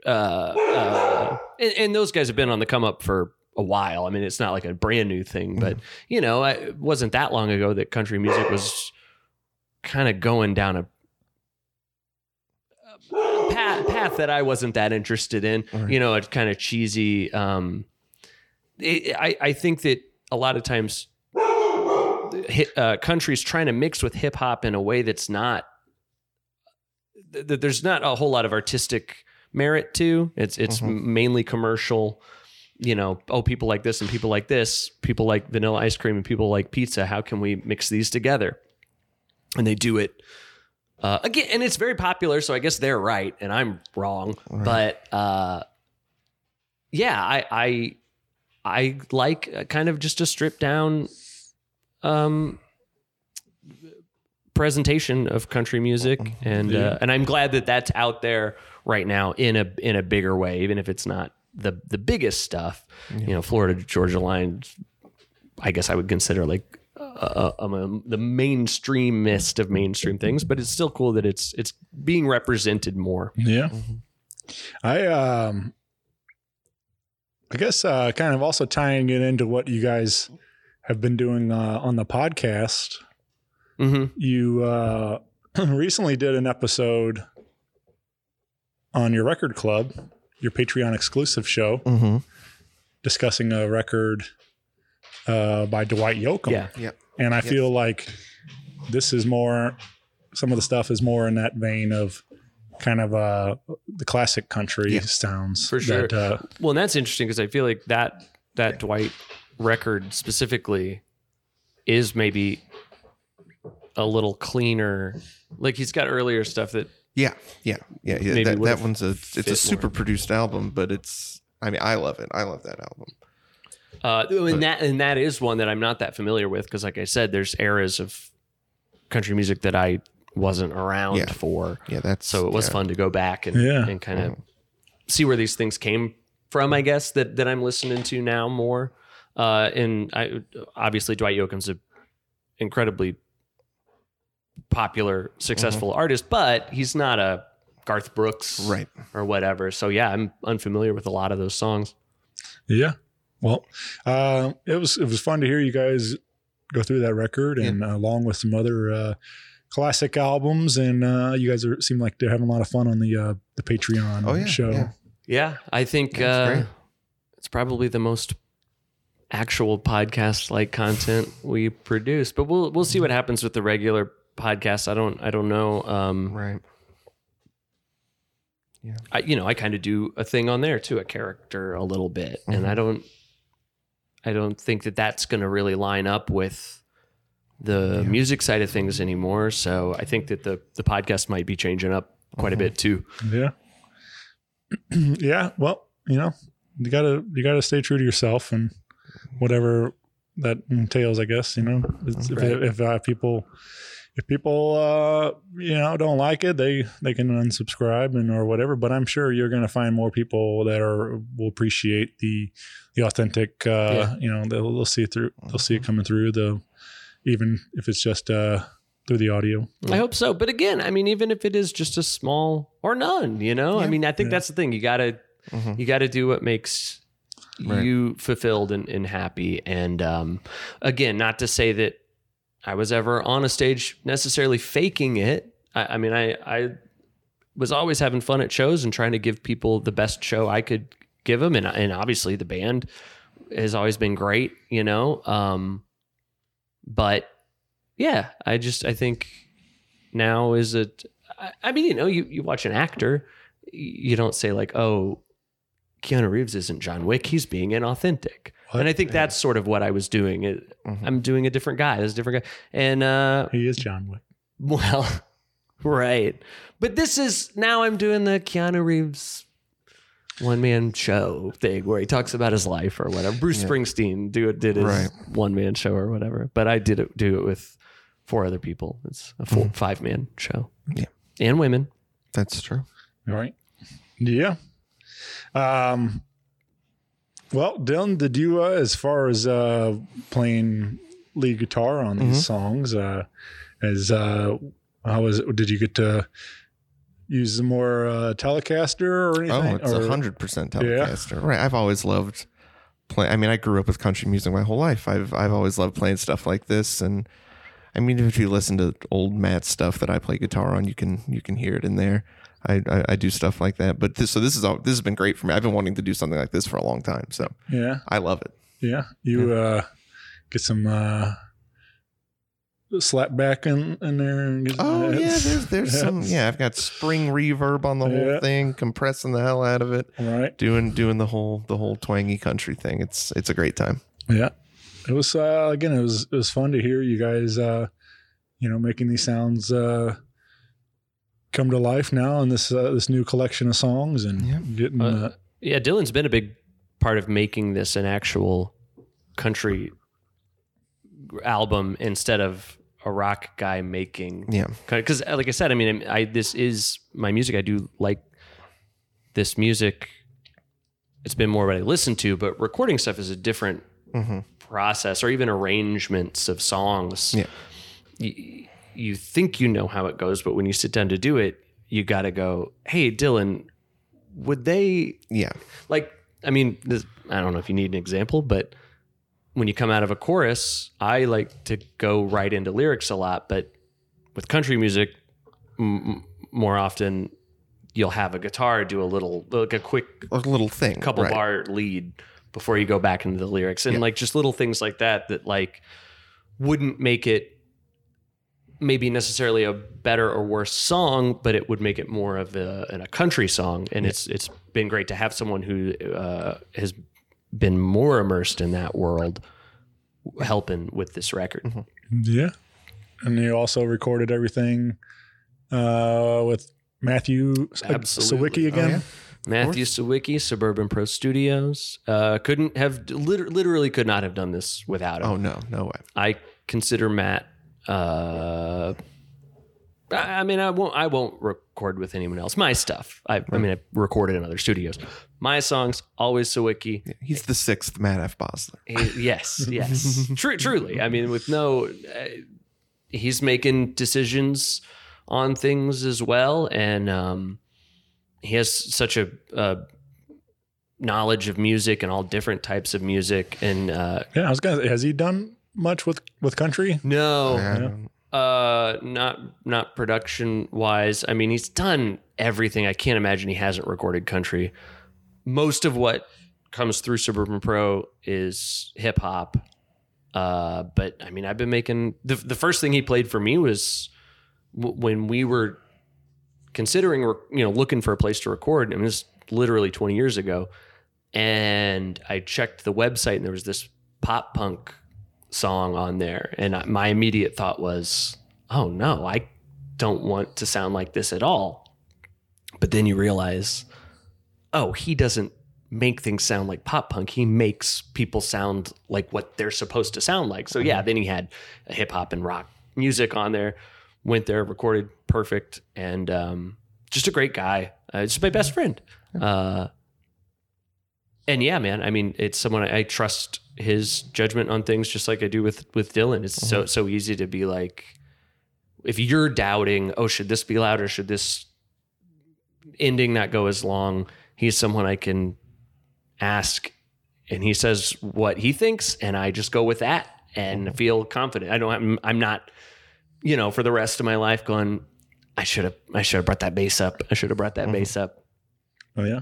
Uh, uh, and, and those guys have been on the come up for a while. I mean, it's not like a brand new thing, but you know, it wasn't that long ago that country music was kind of going down a a path, path that I wasn't that interested in. Right. You know, a kind of cheesy. Um, it, I I think that a lot of times uh, countries trying to mix with hip hop in a way that's not th- th- there's not a whole lot of artistic merit to. It's it's Mhm. mainly commercial you know oh people like this and people like this people like vanilla ice cream and people like pizza. How can we mix these together? And they do it uh, again and it's very popular so i guess they're right and i'm wrong but uh, yeah i i i like kind of just a stripped down um presentation of country music and uh, and I'm glad that that's out there right now in a in a bigger way even if it's not the the biggest stuff you know Florida Georgia line I guess I would consider like uh, um, the mainstreamist of mainstream things but it's still cool that it's it's being represented more Yeah. I um I guess uh kind of also tying it into what you guys have been doing uh, on the podcast. hmm You uh recently did an episode on your record club, your Patreon exclusive show, Mm-hmm. discussing a record uh by Dwight Yoakam. yeah Yep. And I Yes. feel like this is more some of the stuff is more in that vein of kind of uh the classic country Yeah. sounds For sure. that, uh, Well, and that's interesting because I feel like that that Dwight record specifically is maybe a little cleaner. Like he's got earlier stuff that Yeah, yeah, yeah. yeah. Maybe That, that one's a it's fit a more. super produced album, but it's. I mean, I love it. I love that album. uh and that and that is one that I'm not that familiar with because like I said there's eras of country music that I wasn't around Yeah. for. Yeah, that's So it was yeah. fun to go back and Yeah. and kind of see where these things came from. I guess that that I'm listening to now more. Uh, and I obviously Dwight Yoakam's an incredibly popular, successful artist, but he's not a Garth Brooks, Right. or whatever. So yeah, I'm unfamiliar with a lot of those songs. Yeah. Well, uh, it was it was fun to hear you guys go through that record and uh, along with some other uh, classic albums, and uh, you guys are seem like they're having a lot of fun on the uh, the Patreon Oh, yeah, show. yeah. Yeah, I think That's uh, great. it's probably the most actual podcast like content we produce. But we'll we'll see what happens with the regular podcast. I don't I don't know. Um, Right. Yeah. I, you know, I kind of do a thing on there too, a character a little bit, and Mm-hmm. I don't, I don't think that that's going to really line up with the music side of things anymore. So I think that the the podcast might be changing up quite Mm-hmm. a bit too. Yeah. yeah. Well, you know, you gotta you gotta stay true to yourself and whatever that entails. I guess you know it's, if if uh, people if people uh, you know don't like it, they they can unsubscribe and or whatever. But I'm sure you're gonna find more people that are will appreciate the the authentic. Uh, Yeah. You know, they'll, they'll see it through. They'll see it coming through the even if it's just uh through the audio. I hope so. But again, I mean, even if it is just a small or none, you know, I mean, I think that's the thing. You gotta Mhm. you gotta do what makes Right. you fulfilled and, and happy. And um, again, not to say that I was ever on a stage necessarily faking it. I, I mean, I I was always having fun at shows and trying to give people the best show I could give them. And and obviously the band has always been great, you know. Um, but yeah, I just I think now is it. I, I mean, you know, you you watch an actor, you don't say like, oh, Keanu Reeves isn't John Wick; he's being inauthentic. And I think that's sort of what I was doing. It, I'm doing a different guy. There's a different guy, and uh, He is John Wick. well, right. But this is now I'm doing the Keanu Reeves one man show thing where he talks about his life or whatever. Bruce Springsteen do it did his Right. one man show or whatever. But I did it do it with four other people. It's a 4 five man show. Yeah. And women. That's true. All right. Yeah. Um. Well, Dylan, did you, uh, as far as uh, playing lead guitar on these songs, uh, as uh, how was it? Did you get to use the more uh, Telecaster or anything? Oh, it's a hundred percent Telecaster. Right. I've always loved play. I mean, I grew up with country music my whole life. I've I've always loved playing stuff like this, and I mean, if you listen to old Matt stuff that I play guitar on, you can you can hear it in there. I, I, I do stuff like that, but this so this is all this has been great for me. I've been wanting to do something like this for a long time, so Yeah. I love it. Yeah. You uh, get some uh, slap back in, in there. And get, Oh yeah, there's there's Yeah. some yeah. I've got spring reverb on the whole Yeah. thing, compressing the hell out of it, All right. doing doing the whole the whole twangy country thing. It's it's a great time. Yeah. It was uh again it was it was fun to hear you guys uh you know making these sounds uh come to life now in this uh, this new collection of songs and Yeah. getting Uh, uh, Yeah, Dylan's been a big part of making this an actual country album instead of a rock guy making Yeah, because like i said i mean i this is my music i do like this music it's been more what i listen to but recording stuff is a different Mhm. process or even arrangements of songs Yeah. You, think you know how it goes but when you sit down to do it you got to go hey dylan would they yeah, like i mean this, i don't know if you need an example but when you come out of a chorus i like to go right into lyrics a lot but with country music m- m- more often you'll have a guitar do a little like a quick a little thing, couple right. bar lead before you go back into the lyrics and Yeah. like just little things like that that like wouldn't make it maybe necessarily a better or worse song but it would make it more of a, in a country song and it's it's been great to have someone who uh, has been more immersed in that world helping with this record Mm-hmm. yeah and you also recorded everything uh with Matthew Absolutely. Sawicki again Oh, yeah. Matthew Sawicki, Suburban Pro Studios. Uh, couldn't have literally could not have done this without him. Oh no, no way. I consider Matt uh, I I mean, I won't. I won't record with anyone else. My stuff. I, I mean, I recorded in other studios. My songs always Sawicki. He's the sixth Matt F. Bosler. He- yes, yes, Tru- truly. I mean, with no, uh, he's making decisions on things as well, and um, he has such a, uh knowledge of music and all different types of music. And uh, Yeah, I was gonna. Has he done much with with country? no, I don't- uh, not not production wise. I mean, he's done everything. I can't imagine he hasn't recorded country. Most of what comes through Suburban Pro is hip hop. Uh, but I mean, I've been making the the first thing he played for me was w- when we were considering, rec- you know, looking for a place to record. I mean, this literally 20 years ago, and I checked the website, and there was this pop punk song on there, and my immediate thought was, "Oh no, I don't want to sound like this at all." But then you realize, oh, he doesn't make things sound like pop punk. He makes people sound like what they're supposed to sound like. So yeah, then he had hip hop and rock music on there. Went there, recorded perfect, and um, just a great guy. Uh, just my best friend. Uh, and yeah, man. I mean, it's someone I, I trust his judgment on things, just like I do with with Dylan. It's so so easy to be like, if you're doubting, oh, should this be louder? Should this ending not go as long? He's someone I can ask, and he says what he thinks, and I just go with that and feel confident. I don't. I'm, I'm not, you know, for the rest of my life going. I should have. I should have brought that bass up. I should have brought that bass up. Oh yeah,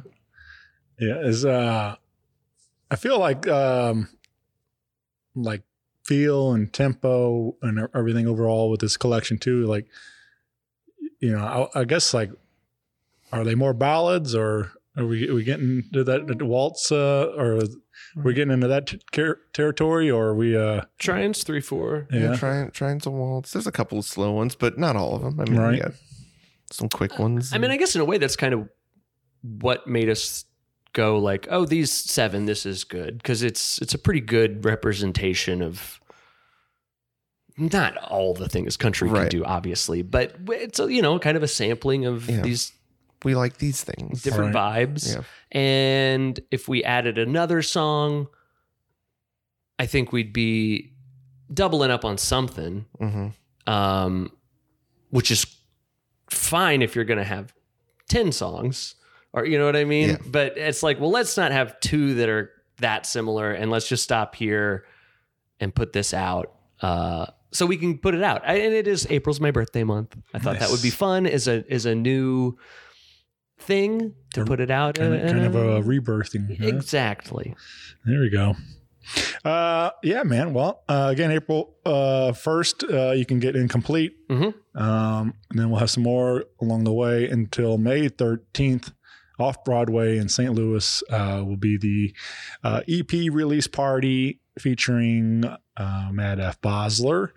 yeah. Is uh, I feel like um, like feel and tempo and everything overall with this collection too. Like, you know, I, I guess like, are they more ballads or are we are we getting to that waltz uh, or are we getting into that ter- territory or are we uh Trying's three four. Yeah, yeah trying trying to waltz. There's a couple of slow ones, but not all of them. I mean, Right. we got some quick ones. I mean, I guess in a way that's kind of what made us go like, oh, these seven, this is good because it's it's a pretty good representation of not all the things country can do, obviously, but it's a, you know kind of a sampling of Yeah. these we like these things. different vibes. Yeah. And if we added another song, I think we'd be doubling up on something, hmm um, which is fine if you're going to have 10 songs or you know what I mean? Yeah. But it's like, well, let's not have two that are that similar and let's just stop here and put this out. Uh, so we can put it out. I, and it is April's my birthday month. I thought that would be fun as a as a new thing to put it out. kind of, uh, kind of a rebirthing? huh? Exactly. There we go. Uh, yeah, man. Well, uh, again, April uh, 1st, uh, you can get incomplete. Mhm. Um, and then we'll have some more along the way until May 13th. Off Broadway in St. Louis uh, will be the uh, EP release party featuring uh, Matt F. Bosler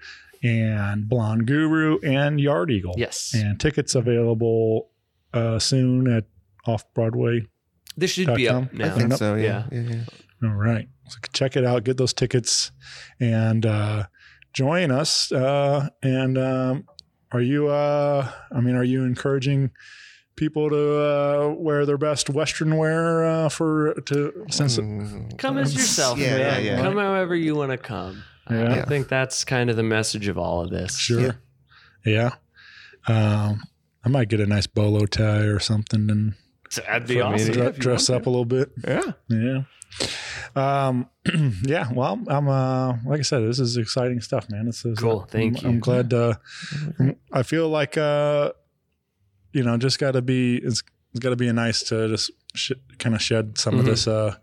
and Blonde Guru and Yard Eagle. Yes. And tickets available uh, soon at Off Broadway This should be up now. I think Nope. so. Yeah. yeah. yeah. All right. So check it out, get those tickets, and uh, join us. Uh, and um, are you? Uh, I mean, are you encouraging people to uh, wear their best Western wear uh, for to since? Mm, Come as yourself, Yeah, man. yeah, yeah. Come however you want to come. Yeah. I think that's kind of the message of all of this. Sure. Yeah. Um, I might get a nice bolo tie or something and So that'd be awesome. to dre- dress want up a little bit. Yeah. Yeah. Um, yeah. Well, I'm, uh, like I said, this is exciting stuff, man. This is Cool. Thank I'm, you. I'm glad, uh, I feel like, uh, you know, just gotta be, it's, it's gotta be nice to just sh- kind of shed some of Mhm. this, uh,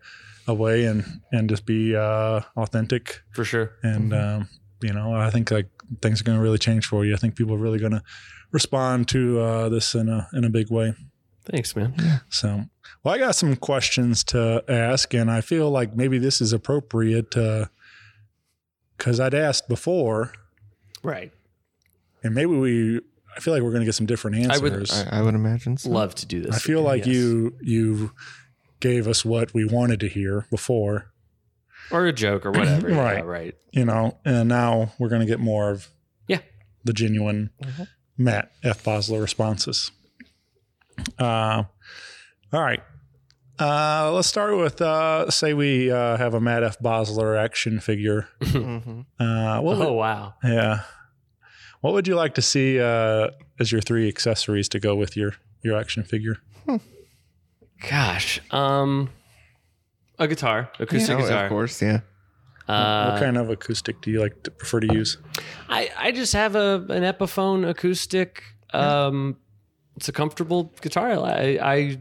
away and, and just be, uh, authentic. For sure. And, um, you know, I think like things are going to really change for you. I think people are really going to respond to, uh, this in a, in a big way. Thanks, man. So, well, I got some questions to ask, and I feel like maybe this is appropriate because I'd asked before, Right. and maybe we. I feel like we're going to get some different I would- answers. I, I would imagine so. Love to do this. I feel again, like yes. you you gave us what we wanted to hear before, or a joke or whatever. Right. Yeah, right. you know, and now we're going to get more of Yeah. the genuine Matt F. Bosler responses. Uh, all right. Uh, let's start with uh, say we uh, have a Matt F. Bosler action figure. Mhm. Uh, what would- Oh wow. yeah. What would you like to see uh, as your three accessories to go with your your action figure? Gosh. Um a guitar, acoustic Oh, guitar. Of course, yeah. Uh, what kind of acoustic do you like to prefer to use? I, I just have a an Epiphone acoustic. Um, it's a comfortable guitar. I I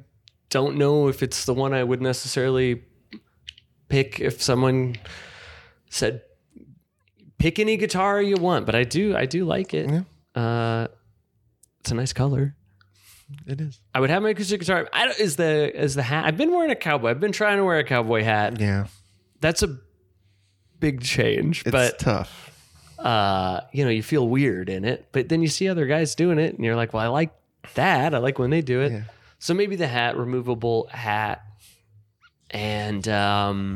don't know if it's the one I would necessarily pick if someone said pick any guitar you want, but I do I do like it. Uh, it's a nice color. It is. I would have my acoustic guitar. I don't, is the is the hat? I've been wearing a cowboy. I've been trying to wear a cowboy hat. Yeah. That's a big change, It's but tough. uh, you know, you feel weird in it, but then you see other guys doing it and you're like, well, I like that. I like when they do it. Yeah. So maybe the hat, removable hat. And um,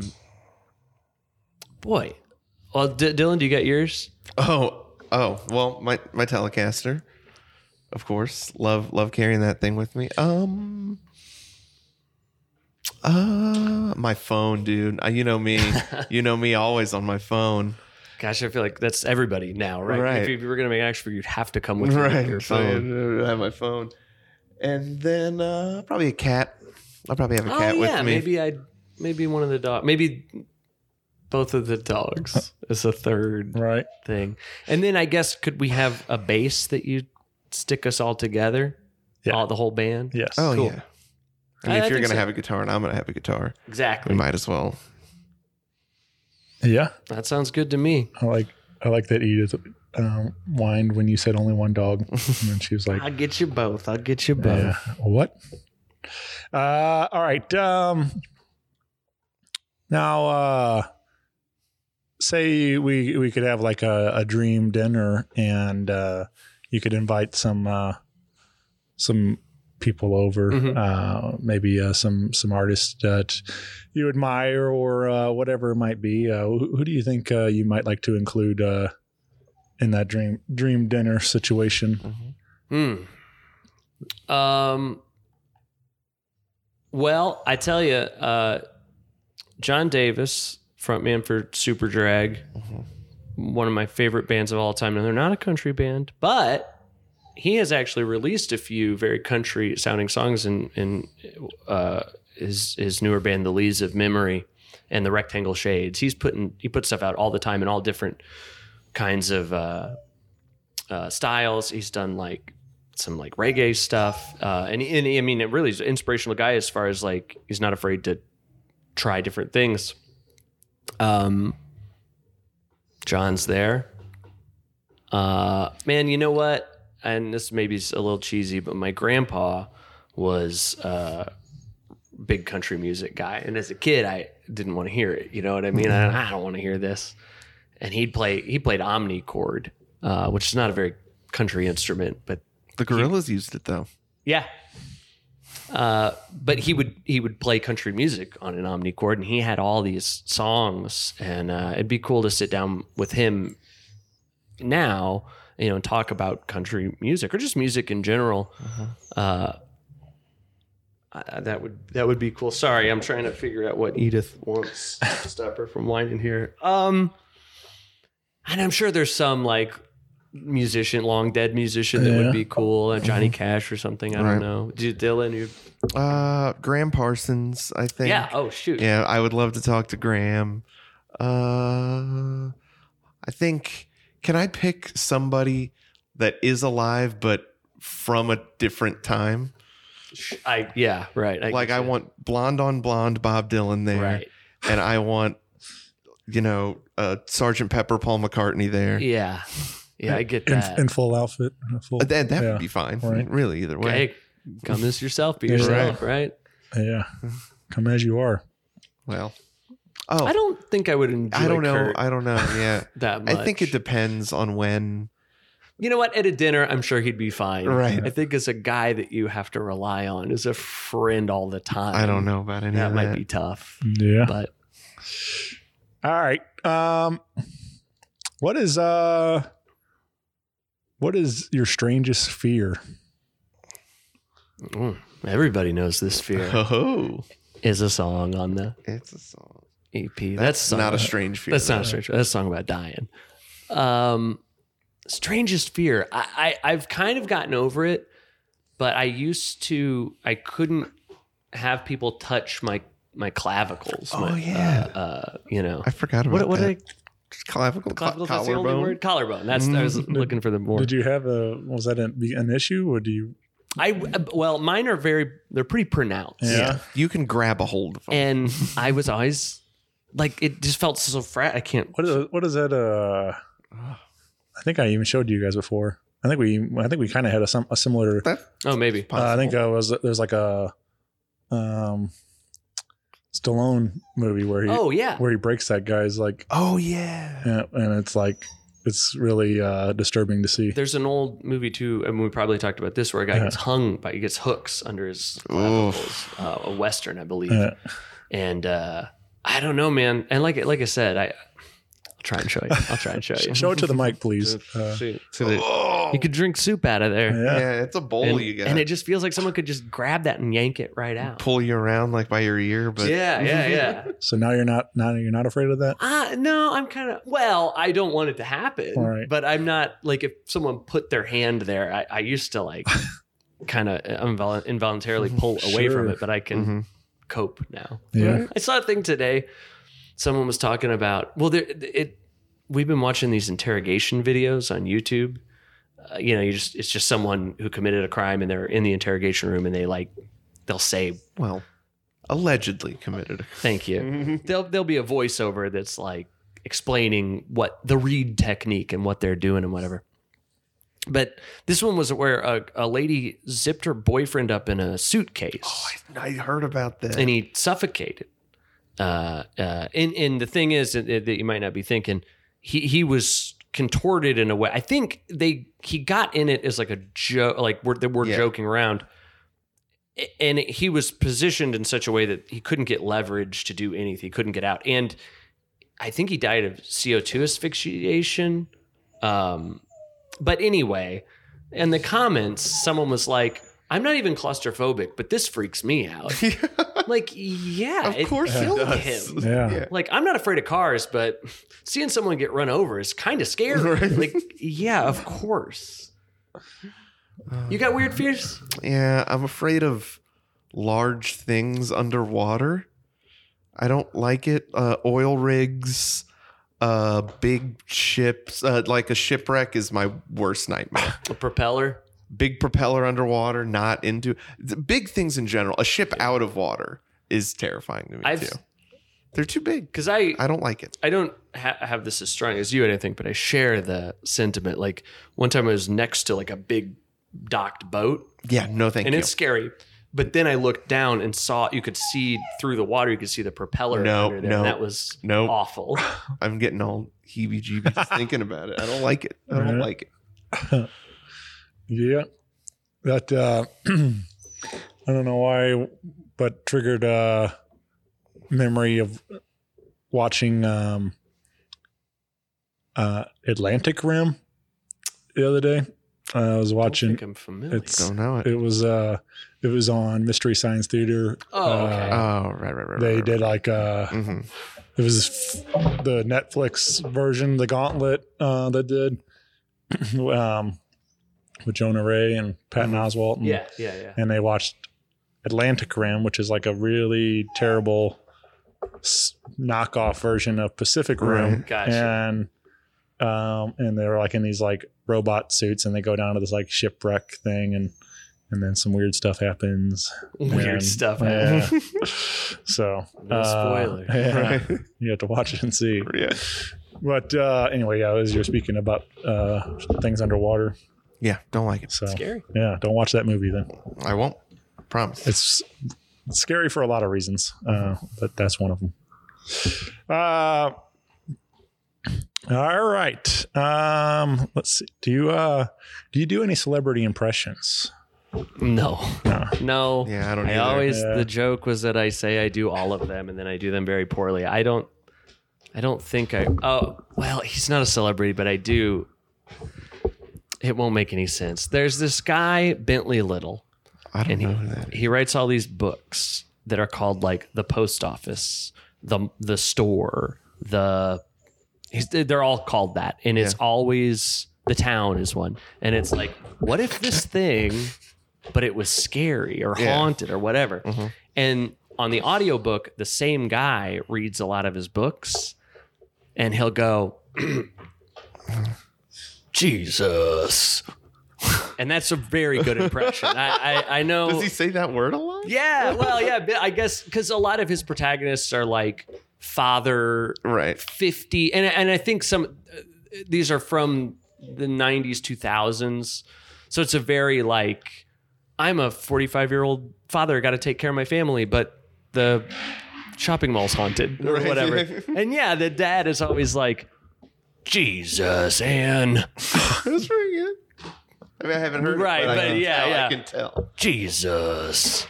boy, well, D- Dylan, do you got yours? Oh, oh. Well, my my Telecaster, of course. Love love carrying that thing with me. Um. Uh, my phone, dude. Uh, you know me. you know me. Always on my phone. Gosh, I feel like that's everybody now, right? Right. If you were going to make action figure, you'd have to come with your- Right. your So phone. I have my phone, and then uh, probably a cat. I'll probably have a Oh cat yeah, with me. maybe I, maybe one of the dog, maybe both of the dogs is a third. Right. thing. And then I guess could we have a bass that you stick us all together? Yeah. All the whole band? Yes. Oh Cool. yeah. I mean, I- if I you're gonna so. have a guitar and I'm gonna have a guitar, exactly, we might as well. Yeah. That sounds good to me. I like I like that Edith um, whined when you said only one dog, and then she was like, I'll get you both. I'll get you both. Yeah. What? Uh, all right. Um, now, uh, say we we could have like a, a dream dinner, and uh, you could invite some uh, some people over, Mhm. uh, maybe uh, some some artists that you admire or uh, whatever it might be. Uh, who, who do you think uh, you might like to include uh, in that dream dream dinner situation? Hmm. Um. Well, I tell you, uh, John Davis, frontman for Superdrag, one of my favorite bands of all time. And they're not a country band, but he has actually released a few very country sounding songs in in uh, his his newer band, The Lees of Memory, and the Rectangle Shades. He's putting he puts stuff out all the time in all different kinds of uh, uh, styles. He's done like some like reggae stuff, uh, and, and I mean, it really is an inspirational guy as far as like he's not afraid to try different things. Um, John's there. Uh, man, you know what? And this maybe is a little cheesy, but my grandpa was uh, big country music guy, and as a kid, I didn't want to hear it. You know what I mean? I, I don't want to hear this. And he'd play. He played omnichord, uh, which is not a very country instrument, but The Gorillaz used it though. yeah. Uh, but he would he would play country music on an omnichord, and he had all these songs, and uh, it'd be cool to sit down with him now, you know, and talk about country music or just music in general. Uh, I- that would that would be cool. Sorry, I'm trying to figure out what Edith wants to stop her from whining here. Um, and I'm sure there's some like musician, long dead musician that Yeah. would be cool, uh, Johnny Cash or something. I Right. don't know. Do you, Dylan, you, Uh, Gram Parsons, I think. yeah. Oh shoot. Yeah, I would love to talk to Gram. Uh, I think. Can I pick somebody that is alive but from a different time? I yeah right. I like I want blonde on blonde Bob Dylan there, right. and I want you know uh, Sergeant Pepper Paul McCartney there. Yeah. Yeah, I get In, that. in full outfit. in full- That that yeah. would be fine. right. Really, either way. hey, come as yourself, be Yeah. yourself, right? Yeah. Come as you are. Well, oh, I don't think I would enjoy I don't know. Kurt I don't know. Yeah, that much. I think it depends on when. You know what? At a dinner, I'm sure he'd be fine. Right. I think as a guy that you have to rely on as a friend all the time. I don't know about any That of might be tough. Yeah. But All right. Um, what is uh, What is your strangest fear? Everybody knows this fear Oh, is a song on the it's a song. EP. That's, That's song not a strange fear. That's not a strange. That's a song about dying. Um, strangest fear. I, I I've kind of gotten over it, but I used to. I couldn't have people touch my my clavicles. Oh, my, yeah. Uh, uh, you know. I forgot about What what that. Did I, clavicle, co- That's the only collarbone. word. Collarbone. That's I was looking for the more. Did you have a was that an, an issue or do you? I well, mine are very. They're pretty pronounced. Yeah. Yeah, you can grab a hold of them. And I was always like, it just felt so frat. I can't. What is what is that? Uh, I think I even showed you guys before. I think we I think we kind of had a, some, a similar. that Oh, maybe. Uh, I think I was there's like a um Stallone movie where he Oh yeah. where he breaks that guy's like oh yeah. yeah, and it's like it's really uh disturbing to see. There's an old movie too, and we probably talked about this, where a guy Yeah. gets hung by he gets hooks under his clavicles, uh, a western, I believe. Yeah. And uh, I don't know, man. And like like I said, I I'll try and show you. I'll try and show you. Show it to the mic, please. Uh, See. To the, You could drink soup out of there, yeah. yeah. it's a bowl and, you got. and it just feels like someone could just grab that and yank it right out. pull you around like by your ear, but yeah, yeah, yeah. So now you're not now you're not afraid of that. Uh, no, I'm kind of well. I don't want it to happen, All right. but I'm not like if someone put their hand there. I, I used to like kind of invol- involuntarily pull away from it, but I can Mhm. cope now. Yeah. I saw a thing today. Someone was talking about well, there it. We've been watching these interrogation videos on YouTube. Uh, you know, you just it's just someone who committed a crime and they're in the interrogation room and they like they'll say well, allegedly committed. Thank you. There'll there'll be a voiceover that's like explaining what the Reid technique and what they're doing and whatever. But this one was where a, a lady zipped her boyfriend up in a suitcase I, I heard about that. and he suffocated. Uh, uh, and and the thing is that, that you might not be thinking he he was contorted in a way. I think they he got in it as like a joke, like we're we're Yeah. joking around, and he was positioned in such a way that he couldn't get leverage to do anything. He couldn't get out, and I think he died of CO two asphyxiation. Um, but anyway, in the comments, someone was like. I'm not even claustrophobic, but this freaks me out. like, yeah, of it course it killed does. him. Yeah. Like, I'm not afraid of cars, but seeing someone get run over is kind of scary. Right. Like, yeah, of course. You got weird fears? Yeah, I'm afraid of large things underwater. I don't like it. Uh, oil rigs, uh, big ships, uh, like a shipwreck is my worst nightmare. A propeller? Big propeller underwater, not into big things in general. A ship out of water is terrifying to me I've- too. They're too big. Because I, I don't like it. I don't ha- have this as strong as you, I don't think, but I share the sentiment. Like, one time I was next to like a big docked boat, Yeah, no, thank and you. And it's scary. But then I looked down and saw you could see through the water. You could see the propeller No, under there. no, and that was no. awful. I'm getting all heebie-jeebies thinking about it. I don't like it. I don't like it. Yeah. That uh I don't know why but triggered uh memory of watching um uh Atlantic Rim the other day. Uh, I was I watching think I'm familiar. it's Don't know it. it was uh it was on Mystery Science Theater. Oh, okay. Uh, oh, right, right, right. they right, did right. like uh Mhm. it was the Netflix version, the Gauntlet uh that did um with Jonah Ray and Patton Oswalt and yeah, yeah, yeah. and they watched Atlantic Rim, which is like a really terrible s- knockoff version of Pacific Rim. Right. Gotcha. And um, and they were like in these like robot suits, and they go down to this like shipwreck thing, and and then some weird stuff happens. Weird And- stuff. Yeah. so No uh, spoiler. yeah, Right. you have to watch it and see. Yeah. But uh, anyway, yeah, as you're speaking about uh, things underwater, Yeah, don't like it. so Scary. yeah, don't watch that movie then. I won't. Promise. it's it's scary for a lot of reasons, uh, but that's one of them. Uh, all right. Um, let's see. Do you uh, do you do any celebrity impressions? No. No. No. Yeah, I don't I either. always Yeah. the joke was that I say I do all of them and then I do them very poorly. I don't I don't think I oh well, he's not a celebrity, but I do it won't make any sense. There's this guy Bentley Little. I don't and know he, who that is. he writes all these books that are called like the post office, the the store, the he's, they're all called that, and it's always the town is one, and it's like, what if this thing, but it was scary or Yeah. haunted or whatever, mm-hmm. and on the audiobook, the same guy reads a lot of his books, and he'll go. Jesus. And that's a very good impression. I, I, I know. Does he say that word a lot? Yeah, well, yeah, I guess because a lot of his protagonists are like father Right. 50 and and I think some uh, these are from the 90s 2000s. So it's a very like I'm a 45-year-old father, got to take care of my family, but the shopping mall's haunted or Right. whatever. and yeah, the dad is always like Jesus and That's pretty good. I mean, I haven't heard Right, it, but, I but can yeah, tell, yeah. I can tell. Jesus.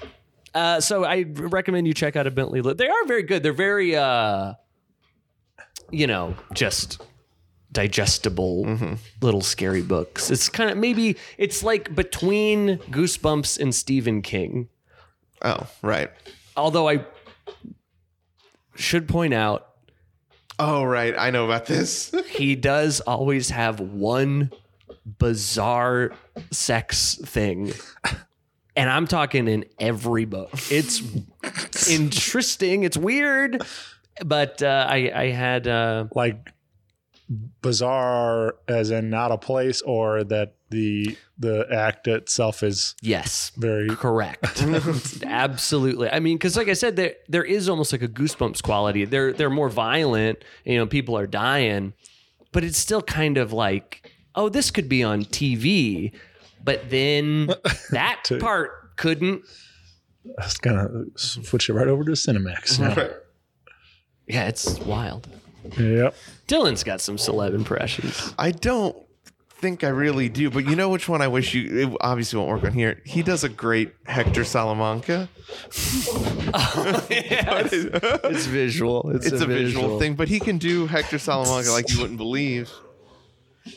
Uh, so I recommend you check out a Bentley. Lit. They are very good. They're very, uh, you know, just digestible little scary books. It's kind of maybe it's like between Goosebumps and Stephen King. Oh, right. Although I should point out Oh, right. I know about this. he does always have one bizarre sex thing. And I'm talking in every book. It's interesting. It's weird. But uh, I, I had, uh, Like bizarre, as in not a place, or that the the act itself is yes, very correct. Absolutely. I mean, because like I said, there there is almost like a goosebumps quality. They're they're more violent. You know, people are dying, but it's still kind of like, oh, this could be on TV. But then that To- part couldn't. It's gonna switch it right over to Cinemax. now. Yeah, it's wild. Yep. Dylan's got some celeb impressions. I don't think I really do, but you know which one I wish you it obviously won't work on here. He does a great Hector Salamanca. It's visual. It's, It's a visual thing, but he can do Hector Salamanca like you wouldn't believe.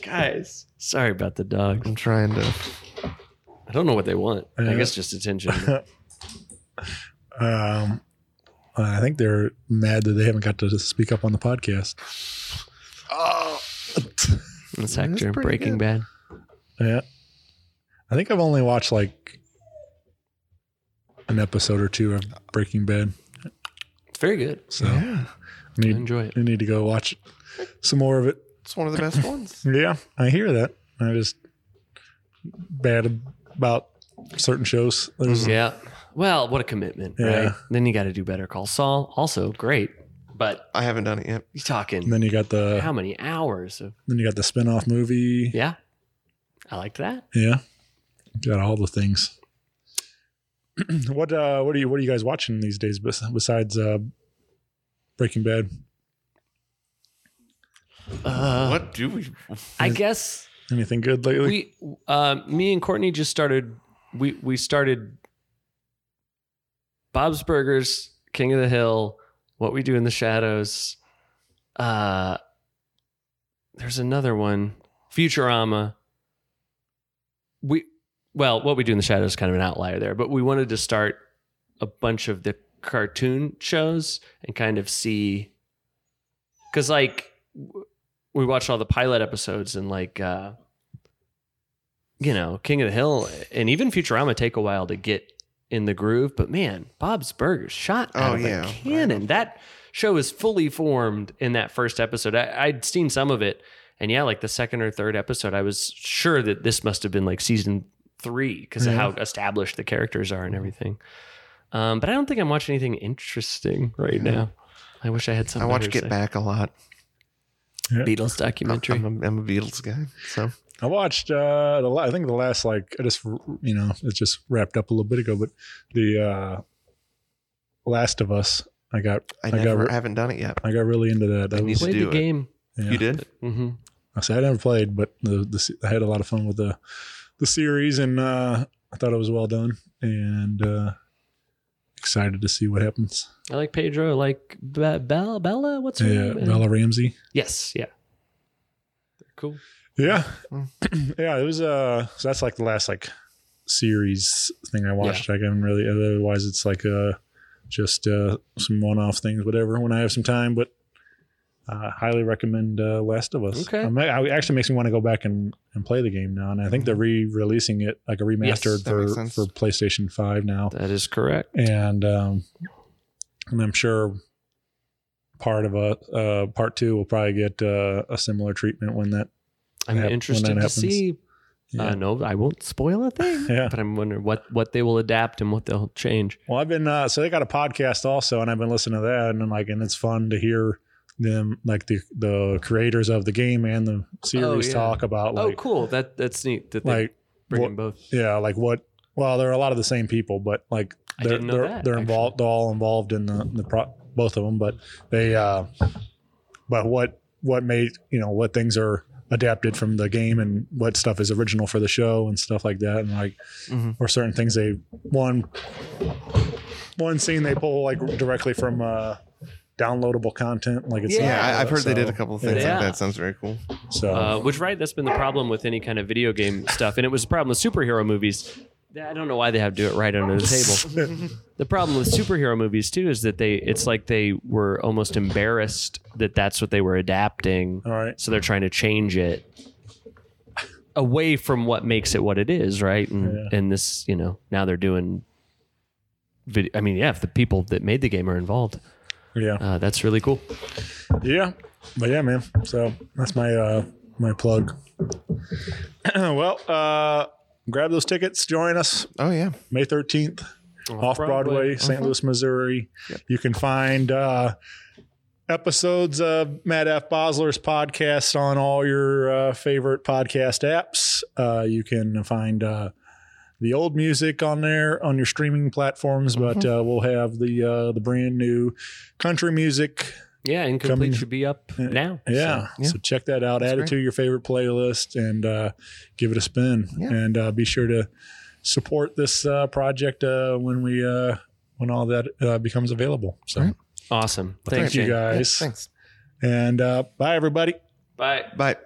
Guys, sorry about the dogs. I'm trying to. I don't know what they want. I Yeah. guess just attention. Um, I think they're mad that they haven't got to speak up on the podcast. Oh, That's Hector in Breaking good. Bad. Yeah. I think I've only watched like an episode or two of Breaking Bad. It's very good. So yeah. I need, enjoy it. I need to go watch some more of it. It's one of the best ones. Yeah, I hear that. I just bad about certain shows. There's Yeah. Well, what a commitment, Yeah. right? Then you got to do Better Call Saul. Also great, but I haven't done it yet. you're talking then you got the how many hours of? then you got the spin-off movie. Yeah, I liked that. Yeah. Got all the things. what uh what are you what are you guys watching these days bes- besides uh Breaking Bad? Uh, what do we? I guess Anything good lately? we, uh, me and Courtney just started. We we started Bob's Burgers, King of the Hill, What We Do in the Shadows. Uh, there's another one, Futurama. We well, What We Do in the Shadows is kind of an outlier there, but we wanted to start a bunch of the cartoon shows and kind of see because like we watched all the pilot episodes and like uh you know king of the hill and even futurama take a while to get in the groove but man bob's burgers shot out Oh, of yeah. a cannon that show is fully formed in that first episode I, i'd seen some of it and yeah like the second or third episode i was sure that this must have been like season three because of how established the characters are and everything um, but i don't think i'm watching anything interesting right now i wish i had some. I watch Get say. Back a lot. beatles I'm, documentary I'm a, I'm a Beatles guy, so I watched uh the I think the last like I just you know it just wrapped up a little bit ago, but the uh Last of Us I got I, I, got never re- haven't done it yet. I got really into that. That I was played the it. game yeah. You did? hmm I said I never played, but the, the I had a lot of fun with the the series, and uh, I thought it was well done, and uh, excited to see what happens. I like Pedro. I like Be- Bella. Bella. What's her Yeah, name? Bella Ramsey. Yes. Yeah. They're cool. Yeah, Hmm. yeah. It was uh, so that's like the last like series thing I watched. I can really otherwise it's like uh, just uh, some one-off things, whatever. When I have some time, but uh, highly recommend uh, Last of Us. Okay. It actually makes me want to go back and, and play the game now, and I think they're re-releasing it like a remastered makes for for PlayStation Five now, That is correct. and um, and I'm sure part of a uh, part two will probably get uh, a similar treatment when that I'm hap- interested to happens. see. Yeah. Uh, no, I won't spoil a thing. Yeah. But I'm wondering what what they will adapt and what they'll change. Well, I've been uh, so they got a podcast also, and I've been listening to that, and I'm like, and it's fun to hear them like the the creators of the game and the series yeah. talk about oh, cool. That that's neat. That they like bring what- both. yeah like what well they're a lot of the same people, but like they're they're, that, they're involved they're all involved in the the pro- both of them, but they uh but what what made you know what things are adapted from the game and what stuff is original for the show and stuff like that and like Mhm. or certain things they one one scene they pull like directly from uh downloadable content like it's Yeah, I, I've heard they did a couple of things Yeah. like that. Sounds very cool. so Uh, which right, that's been the problem with any kind of video game stuff, and it was a problem with superhero movies. I don't know why they have to do it right under the table. the problem with superhero movies too is that they it's like they were almost embarrassed that that's what they were adapting. all right So they're trying to change it away from what makes it what it is, right? And Yeah. and this, you know, now they're doing video. I mean, yeah, if the people that made the game are involved, yeah uh, that's really cool. Yeah, but yeah, man. So that's my uh my plug. well, uh grab those tickets. Join us Oh yeah. May thirteenth, off Broadway, St. Louis, Missouri. You can find uh episodes of Matt F. Bosler's podcast on all your uh, favorite podcast apps. Uh, you can find uh, the old music on there on your streaming platforms, but uh, we'll have the uh, the brand new country music Yeah, incomplete Coming- should be up now. yeah. yeah. So check that out. Add it to your favorite playlist and uh, give it a spin. Yeah. And uh, be sure to support this uh, project uh, when we uh, when all that uh, becomes available. So Right. Awesome. thank you guys. Yeah, thanks. And uh, bye everybody. Bye. Bye.